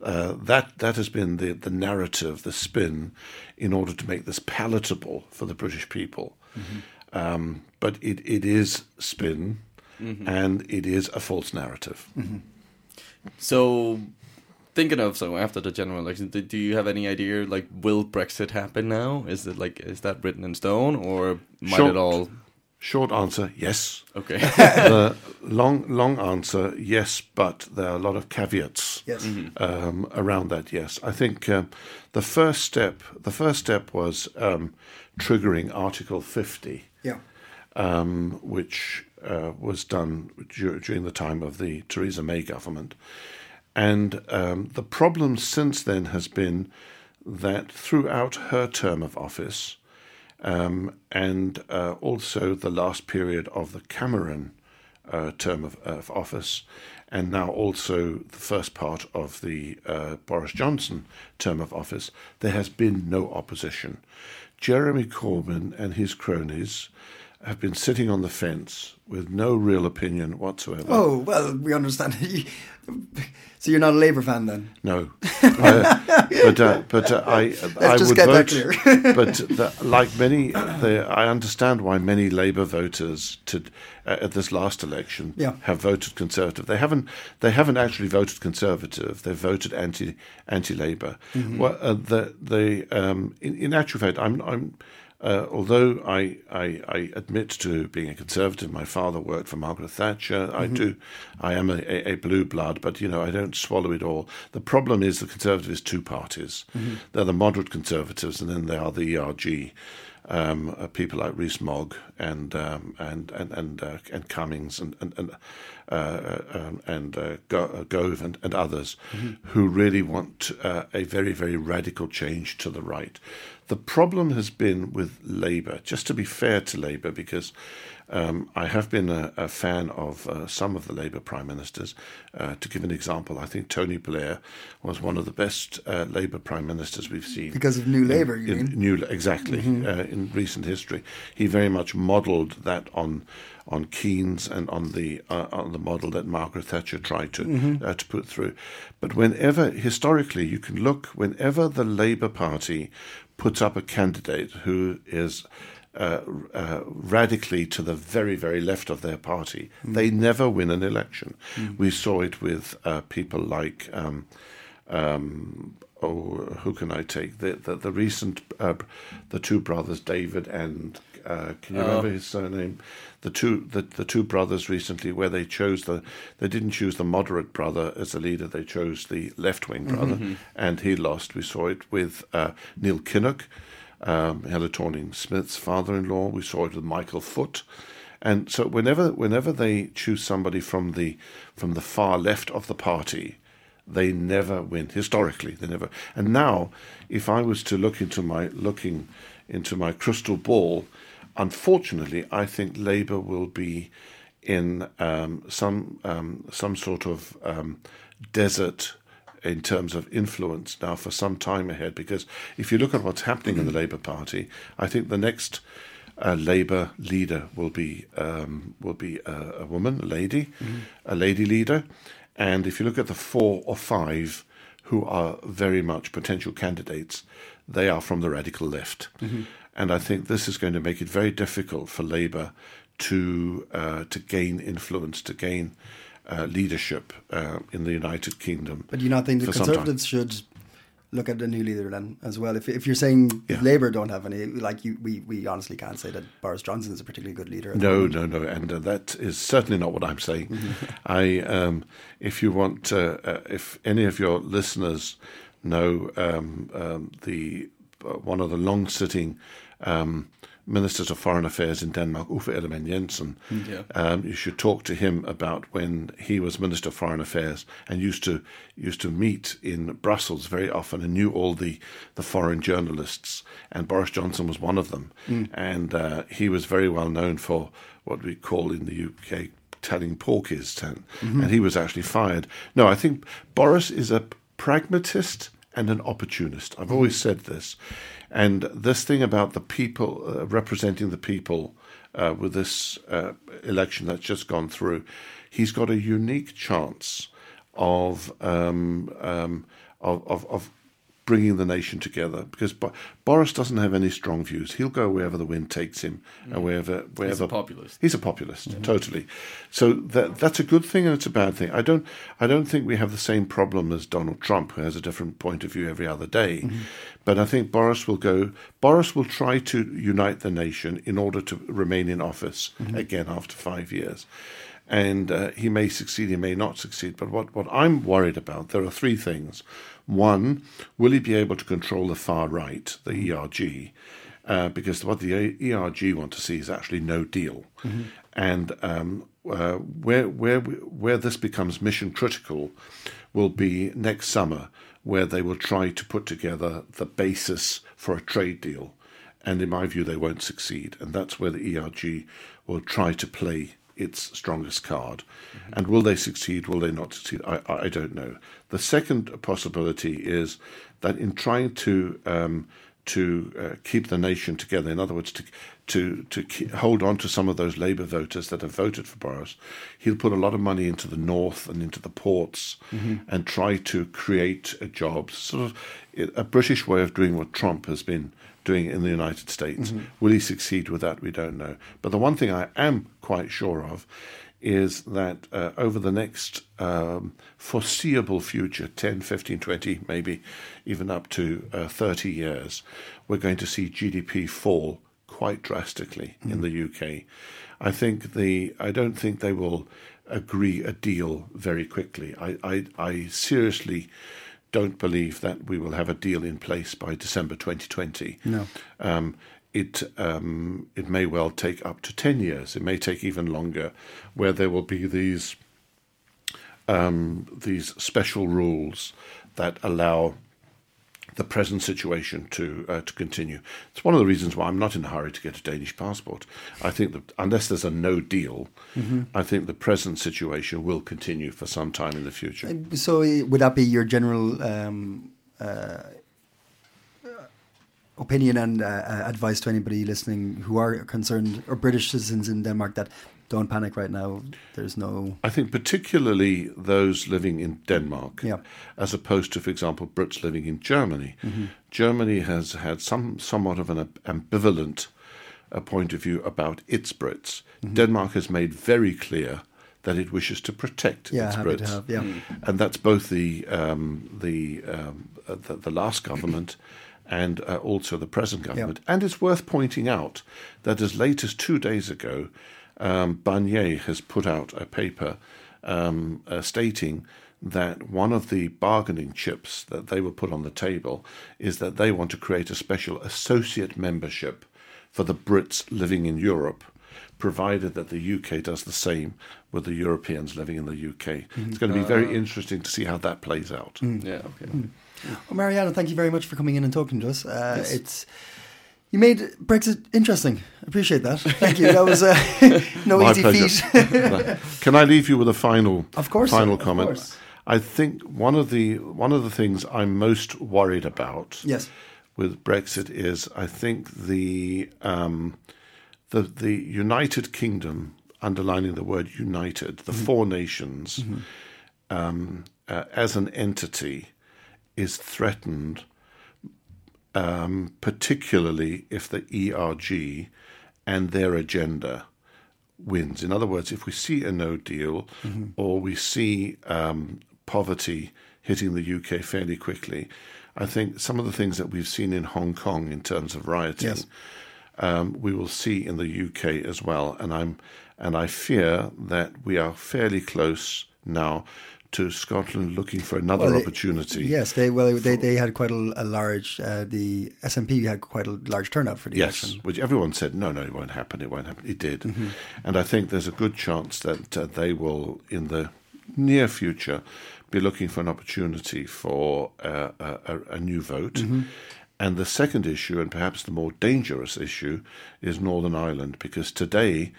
Uh, that that has been the the narrative, the spin, in order to make this palatable for the British people. Um, but it, it is spin, and it is a false narrative. So, thinking of so after the general election, do, do you have any idea like will Brexit happen now? Is it like is that written in stone or might it all? Short answer: yes. Okay. the *laughs* *laughs* long long answer: yes, but there are a lot of caveats. Yes. um, around that. Yes, I think um, the first step. The first step was um, triggering Article 50, Yeah. um, which uh, was done dur- during the time of the Theresa May government, and um, the problem since then has been that throughout her term of office. Um, and uh, also the last period of the Cameron uh, term of, of office, and now also the first part of the uh, Boris Johnson term of office, there has been no opposition. Jeremy Corbyn and his cronies have been sitting on the fence with no real opinion whatsoever. Oh well, we understand. *laughs* so you're not a Labour fan then? No, *laughs* uh, but uh, but uh, I I just would get that vote. clear. *laughs* but the, like many, the, I understand why many Labour voters to, uh, at this last election Yeah. have voted Conservative. They haven't they haven't actually voted Conservative. They've voted anti anti Labour. Mm-hmm. Well, uh, the the um, in, in actual fact, I'm I'm. Uh, although I, I, I admit to being a conservative, my father worked for Margaret Thatcher. I do, I am a, a, a blue blood, but you know I don't swallow it all. The problem is the conservative is two parties. They're the moderate conservatives, and then there are the ERG, um, uh, people like Rees Mogg and um, and and and, uh, and Cummings and and and, uh, um, and uh, uh, Gove and, and others who really want uh, a very very radical change to the right. The problem has been with Labour. Just to be fair to Labour, because um, I have been a, a fan of uh, some of the Labour prime ministers. Uh, to give an example, I think Tony Blair was one of the best uh, Labour prime ministers we've seen Because of New Labour, you in mean? new exactly uh, in recent history. He very much modelled that on on Keynes and on the uh, on the model that Margaret Thatcher tried to uh, to put through. But whenever historically you can look, whenever the Labour Party puts up a candidate who is uh, uh, radically to the very, very left of their party, they never win an election. We saw it with uh, people like. Um, um, oh, who can I take? The the, the recent uh, the two brothers David and uh, can you remember his surname? The two the, the two brothers recently where they chose the they didn't choose the moderate brother as a leader. They chose the left wing brother, and he lost. We saw it with uh, Neil Kinnock, um, Helle Thorning-Schmidt's father-in-law. We saw it with Michael Foot. And so whenever whenever they choose somebody from the from the far left of the party, they never win historically. They never. And now, if I was to look into my looking into my crystal ball, unfortunately, I think Labour will be in um, some um, some sort of um, desert in terms of influence now for some time ahead. Because if you look at what's happening in the Labour Party, I think the next uh, Labour leader will be um, will be a, a woman, a lady, a lady leader. And if you look at the four or five who are very much potential candidates, they are from the radical left. And I think this is going to make it very difficult for Labour to uh, to gain influence, to gain uh, leadership uh, in the United Kingdom. But do you not think the for some time. Conservatives should look at a new leader then as well? If, if you're saying Yeah. Labour don't have any, like you, we, we honestly can't say that Boris Johnson is a particularly good leader. No, no, no, and uh, that is certainly not what I'm saying. Mm-hmm. *laughs* I, um, if you want, uh, uh, if any of your listeners know um, um, the uh, one of the long-sitting um, ministers of foreign affairs in Denmark, Uffe Ellemann Jensen, Yeah. um, you should talk to him about when he was Minister of Foreign Affairs and used to used to meet in Brussels very often and knew all the, the foreign journalists. And Boris Johnson was one of them. And uh, he was very well known for what we call in the UK telling porkies. And he was actually fired. No, I think Boris is a pragmatist and an opportunist. I've always said this. And this thing about the people uh, representing the people uh, with this uh, election that's just gone through, he's got a unique chance of um, um, of, of, of bringing the nation together because Bo- Boris doesn't have any strong views. He'll go wherever the wind takes him and mm. wherever wherever populist. He's a populist, mm-hmm. totally. So that that's a good thing and it's a bad thing. I don't I don't think we have the same problem as Donald Trump, who has a different point of view every other day. Mm-hmm. But I think Boris will go. Boris will try to unite the nation in order to remain in office mm-hmm. again after five years. And uh, he may succeed, he may not succeed. But what, what I'm worried about, there are three things. One, will he be able to control the far right, the ERG? uh, because what the ERG want to see is actually no deal, and um, uh, where where where this becomes mission critical will be next summer, where they will try to put together the basis for a trade deal, and in my view they won't succeed, and that's where the ERG will try to play its strongest card. And will they succeed? Will they not succeed? I, I don't know. The second possibility is that in trying to um, to uh, keep the nation together. In other words, to to to keep, hold on to some of those Labour voters that have voted for Boris. He'll put a lot of money into the north and into the ports, and try to create jobs. Sort of a British way of doing what Trump has been doing in the United States. Will he succeed with that? We don't know. But the one thing I am quite sure of is that uh, over the next um, foreseeable future 10, 15, 20, maybe even up to uh, 30 years, we're going to see GDP fall quite drastically in the UK. I think the I don't think they will agree a deal very quickly. I, I, I seriously don't believe that we will have a deal in place by December 2020. No. Um, it um, it may well take up to ten years. It may take even longer, where there will be these um, these special rules that allow the present situation to uh, to continue. It's one of the reasons why I'm not in a hurry to get a Danish passport. I think that unless there's a no deal, I think the present situation will continue for some time in the future. So uh, would that be your general um, uh, opinion and uh, uh, advice to anybody listening who are concerned or British citizens in Denmark that don't panic right now? There's no. I think particularly those living in Denmark, Yeah. as opposed to, for example, Brits living in Germany. Germany has had some somewhat of an ambivalent uh, point of view about its Brits. Denmark has made very clear that it wishes to protect Yeah, its Brits, to have. Yeah. and that's both the um, the, um, uh, the the last government. And uh, also the present government. And it's worth pointing out that as late as two days ago, um, Barnier has put out a paper um, uh, stating that one of the bargaining chips that they will put on the table is that they want to create a special associate membership for the Brits living in Europe, provided that the UK does the same with the Europeans living in the UK. It's going to be very interesting to see how that plays out. Yeah, okay. Well, Mariano, thank you very much for coming in and talking to us. Uh, It's you made Brexit interesting. I appreciate that. Thank you. That was uh, *laughs* no My easy pleasure. feat. *laughs* Can I leave you with a final, Of course, final of comment? course. I think one of the one of the things I'm most worried about yes. with Brexit is I think the um, the the United Kingdom, underlining the word united, the four nations, um, uh, as an entity, is threatened, um, particularly if the ERG and their agenda wins. In other words, if we see a no deal or we see um, poverty hitting the UK fairly quickly, I think some of the things that we've seen in Hong Kong in terms of rioting, Yes. um, we will see in the UK as well. And I'm and I fear that we are fairly close now to Scotland looking for another Well, they- opportunity. Yes, they well they, they had quite a, a large uh, the SNP had quite a large turnout for the Yes, election. which everyone said, no, no, it won't happen, it won't happen. It did. Mm-hmm. And I think there's a good chance that uh, they will, in the near future, be looking for an opportunity for uh, a, a, new vote. Mm-hmm. And the second issue, and perhaps the more dangerous issue, is Northern Ireland, because today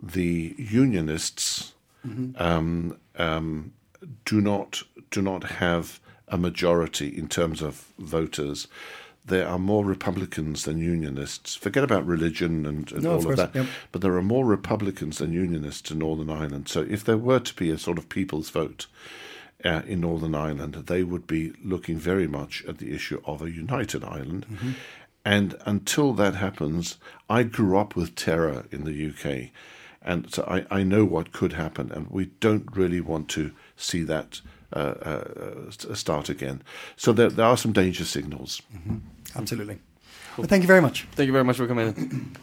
the unionists Mm-hmm. um, um, do not do not have a majority in terms of voters. There are more Republicans than Unionists. Forget about religion and, and No, all of course, that. yep. But there are more Republicans than Unionists in Northern Ireland. So if there were to be a sort of people's vote uh, in Northern Ireland, they would be looking very much at the issue of a united Ireland. Mm-hmm. And until that happens, I grew up with terror in the UK. And so I, I know what could happen, and we don't really want to see that uh, uh, start again. So there, there are some danger signals. Absolutely. Well, thank you very much. Thank you very much for coming in.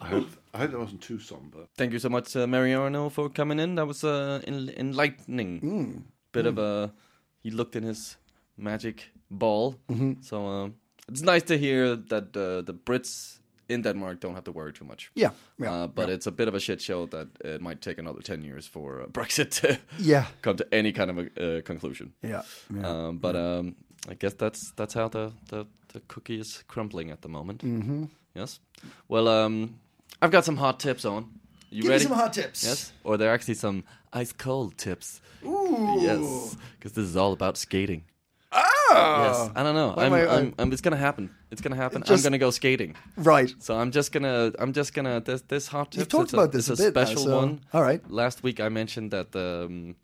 I hope, I hope that wasn't too somber. Thank you so much, uh, Mariano, for coming in. That was uh, en- enlightening. Bit of a. He looked in his magic ball. So um, it's nice to hear that uh, the Brits in Denmark don't have to worry too much. Yeah. Yeah. Uh, but it's a bit of a shit show that it might take another 10 years for uh, *laughs* Brexit to yeah. come to any kind of a uh, conclusion. Yeah. yeah. Um, but um, I guess that's that's how the, the, the cookie is crumbling at the moment. Mm-hmm. Yes. Well, um, I've got some hot tips on. You Give ready? me some hot tips. Yes. Or they're actually some ice cold tips. Ooh. Yes. Because this is all about skating. Oh. Yes. I don't know. I'm, I'm, I'm, it's gonna happen. It's gonna happen. Just- I'm gonna go skating. Right. So I'm just gonna, I'm just gonna this this hot You've talked about this a a bit now, special so- one. all right. Last week I mentioned that the um,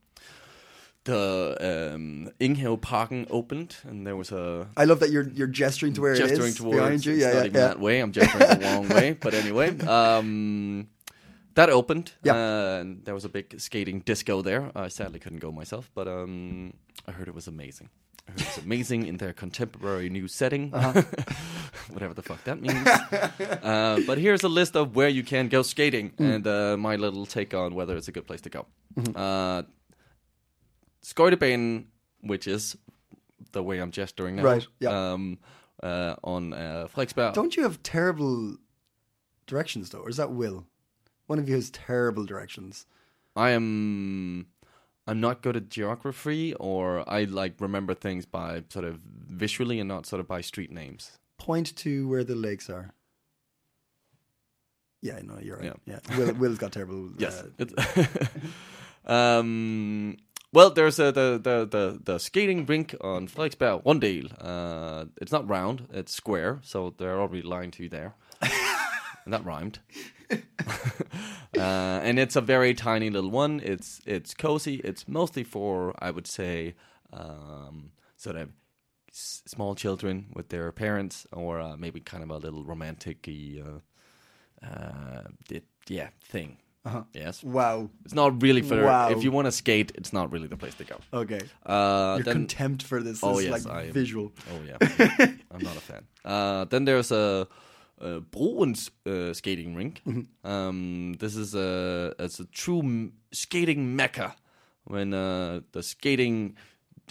the um, Enghave Parken opened, and there was a I love that you're you're gesturing to where gesturing it is towards. behind you. Yeah, yeah, yeah. that way. I'm gesturing the wrong way. *laughs* But anyway, um, that opened. Yeah. Uh, and there was a big skating disco there. I sadly couldn't go myself, but um, I heard it was amazing. I heard it was amazing in their contemporary new setting, Uh-huh. *laughs* whatever the fuck that means. uh, but here's a list of where you can go skating Mm. and uh, my little take on whether it's a good place to go. Mm-hmm. Uh, Skøjtebanen, which is the way I'm gesturing now. Right, yeah. Um, uh, on uh, Frederiksberg. Don't you have terrible directions though, or is that Will? One of you has terrible directions. I am. I'm not good at geography, or I like remember things by sort of visually and not sort of by street names. Point to where the lakes are. Yeah, no, you're right. Yeah. Yeah, Will, Will's got terrible. *laughs* Yes. uh, *laughs* um. Well, there's a, the, the the the skating rink on Frederiksberg, Runddel. Uh, it's not round; it's square, so they're already lying to you there. *laughs* and that rhymed. *laughs* uh, and it's a very tiny little one. It's it's cozy. It's mostly for I would say um, sort of s- small children with their parents, or uh, maybe kind of a little romantic uh, uh, yeah thing. Yes, wow. it's not really for Wow. if you want to skate. It's not really the place to go. Okay. Uh, Your then, contempt for this Oh, is yes, like I am. visual. Oh yeah, I'm not a fan. *laughs* Uh, then there's a, a Broens uh, skating rink. Mm-hmm. Um, this is a it's a true m- skating mecca when uh, the skating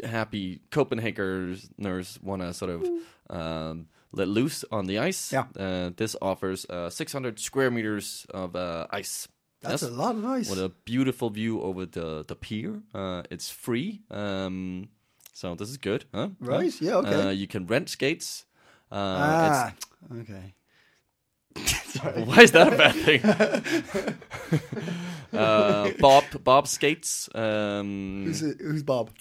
happy Copenhageners want to sort of um, let loose on the ice. Yeah. Uh, this offers uh, 600 square meters of uh, ice. That's Yes. a lot of ice. With a beautiful view over the the pier. Uh, it's free, um, so this is good, huh? Right, yeah, okay. Uh, you can rent skates. Uh, ah, okay. Why is that a bad thing? *laughs* uh, Bob Bob skates. Um, Who's, who's Bob?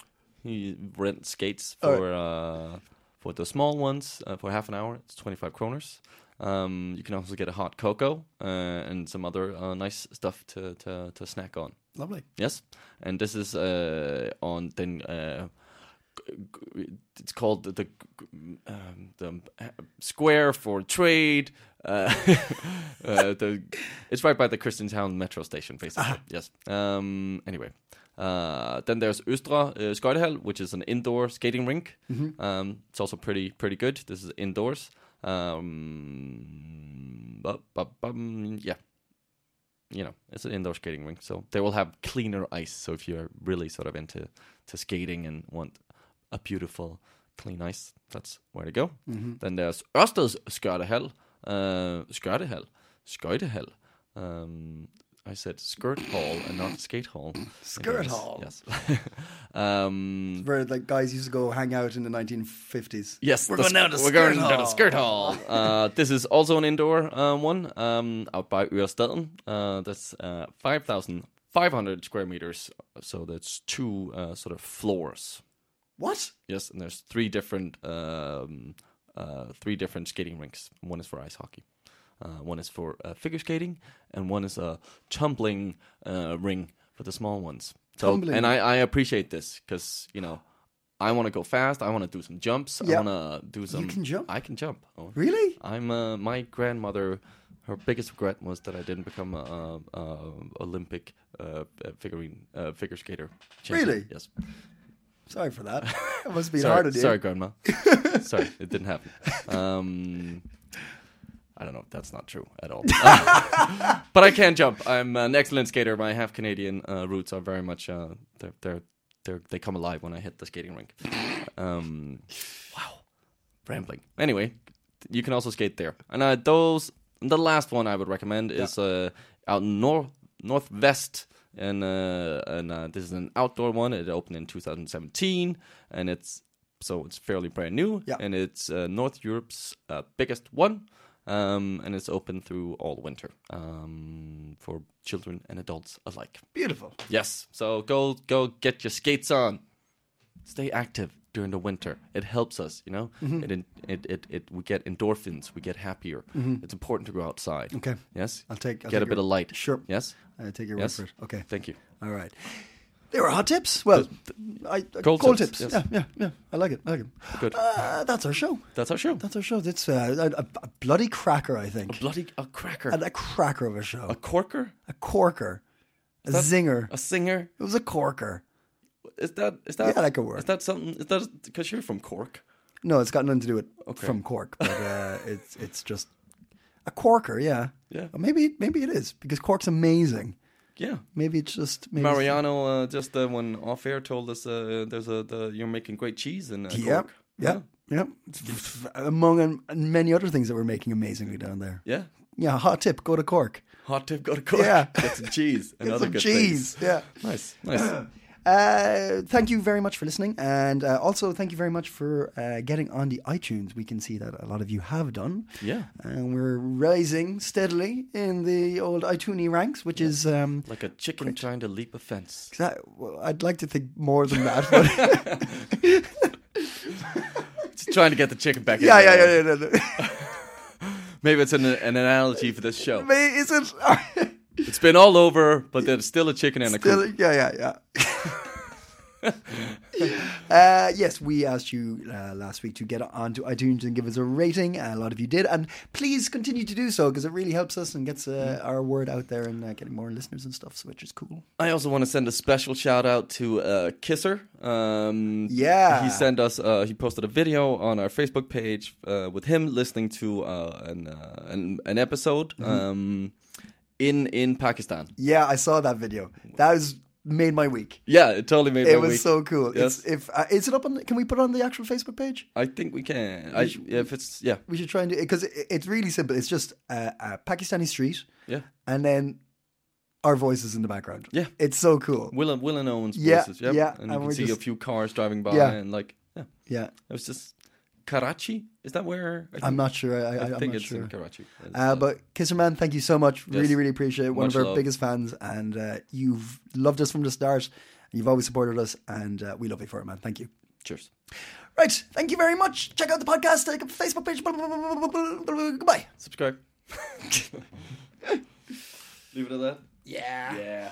he rents skates All for uh, for the small ones uh, for half an hour. It's twenty five kroners. Um, you can also get a hot cocoa uh, and some other uh, nice stuff to, to, to snack on. Lovely. Yes, and this is uh, on then. Uh, it's called the the, um, the square for trade. Uh, *laughs* uh, the it's right by the Christianstown metro station, basically. Yes. Um. Anyway, uh, then there's Östra uh, which is an indoor skating rink. Um. It's also pretty pretty good. This is indoors. Um. But, but, but yeah you know, it's an indoor skating rink, so they will have cleaner ice. So if you're really sort of into to skating and want a beautiful, clean ice, that's where to go. Then there's Ørsteds Skørtehal, uh, Skørtehal, Skøjtehal. Um, I said skirt hall and not skate hall. *coughs* Skirt hall. Yes. *laughs* um, Where like guys used to go hang out in the 1950s. Yes, We're going sk- down to we're skirt going down hall. to skirt hall. *laughs* Uh, this is also an indoor uh, one um, out by Ørestaden. Uh, that's uh, five thousand five hundred square meters. So that's two uh, sort of floors. What? Yes, and there's three different um, uh, three different skating rinks. One is for ice hockey. Uh, one is for uh, figure skating, and one is a tumbling uh, ring for the small ones. So, Tumbling. and I, I appreciate this because you know I want to go fast. I want to do some jumps. Yeah. I want to do some. You can jump? I can jump. Oh. Really? I'm uh, my grandmother. Her biggest regret was that I didn't become a, a, a Olympic uh, figurine uh, figure skater. champion. Really? Yes. Sorry for that. *laughs* That must be sorry, hard on you. sorry, grandma. *laughs* sorry, it didn't happen. Um, I don't know if that's not true at all. *laughs* but I can jump. I'm an excellent skater. My half Canadian uh, roots are very much uh, they're, they're they're they come alive when I hit the skating rink. Um, wow, rambling. Anyway, you can also skate there. And uh, those the last one I would recommend is uh, out north northwest. And uh, and uh, this is an outdoor one. It opened in 2017, and it's so it's fairly brand new. Yeah. And it's uh, North Europe's uh, biggest one, um, and it's open through all winter um, for children and adults alike. Beautiful. Yes. So go go get your skates on. Stay active. During the winter. It helps us, you know. Mm-hmm. It, it it it we get endorphins. We get happier. It's important to go outside. Mm-hmm. Okay. Yes. I'll take- I'll get take a bit of light. Sure. Yes. I take your Yes. word for it. Okay. Thank you. All right. They were hot tips. Well, I, uh, Cold cold, tips, tips. yes. Yeah, yeah, yeah. I like it. I like it. Good. Uh, that's our show. That's our show. That's our show. It's uh, a, a, a bloody cracker, I think. Bloody a cracker. And a cracker of a show. a corker. A corker. A zinger. A singer. It was a corker. Is that is that Yeah, that could work. Is that something? Is that because you're from Cork? No, it's got nothing to do with Okay. from Cork, but *laughs* uh, it's it's just a corker. Yeah. Yeah. Or maybe maybe it is because Cork's amazing. Yeah. Maybe it's just maybe Mariano uh, just uh, when off air told us uh, there's a the, you're making great cheese in uh, Yep. Cork. Yep. Yep. Among um, many other things that we're making amazingly down there. Yeah. Yeah, hot tip, go to Cork. Hot tip, go to Cork. Yeah. Get some cheese and *laughs* Get other some good cheese. things. Yeah. Nice, nice. *clears throat* Uh, thank you very much for listening, and uh, also thank you very much for uh, getting on the iTunes. We can see that a lot of you have done. Yeah. and we're rising steadily in the old iTunes ranks, which is um, Like a chicken trying to leap a fence. that, well, I'd like to think more than that. But *laughs* Just trying to get the chicken back in. yeah, there. yeah, yeah, yeah, yeah. *laughs* Maybe it's an, an analogy for this show. Is it? *laughs* It's been all over, but there's still a chicken and a Still, coop. yeah, yeah, yeah. *laughs* uh, yes, we asked you uh, last week to get onto iTunes and give us a rating. A lot of you did, and please continue to do so because it really helps us and gets uh, our word out there and uh, getting more listeners and stuff, so which is cool. I also want to send a special shout out to uh, Kisser. Um, Yeah. he sent us. Uh, he posted a video on our Facebook page uh, with him listening to uh, an, uh, an an episode Mm-hmm. um, in in Pakistan. Yeah, I saw that video. That was made my week. Yeah, it totally made It my was so cool. Yes. It's, if uh, is it up on? Can we put it on the actual Facebook page? I think we can. I, if it's yeah, We should try and do it because it, it's really simple. It's just uh, a Pakistani street, yeah. and then our voices in the background. Yeah. it's so cool. Will and Will and Owen's Yeah, voices. Yep. yeah, and and you can see a few cars driving by Yeah. and like yeah, Yeah, it was just Karachi. Is that where? I I'm not sure. I, I, I think it's sure. in Karachi. Uh, but Kisserman, thank you so much. Really, Yes. really appreciate it. One Much of our love. biggest fans, and uh, you've loved us from the start. You've always supported us, and uh, we love you for it, man. Thank you. cheers. Right, thank you very much. Check out the podcast, check out the Facebook page. Blah, blah, blah, blah, blah, blah, blah. Goodbye. Subscribe. *laughs* Leave it at that. Yeah. Yeah.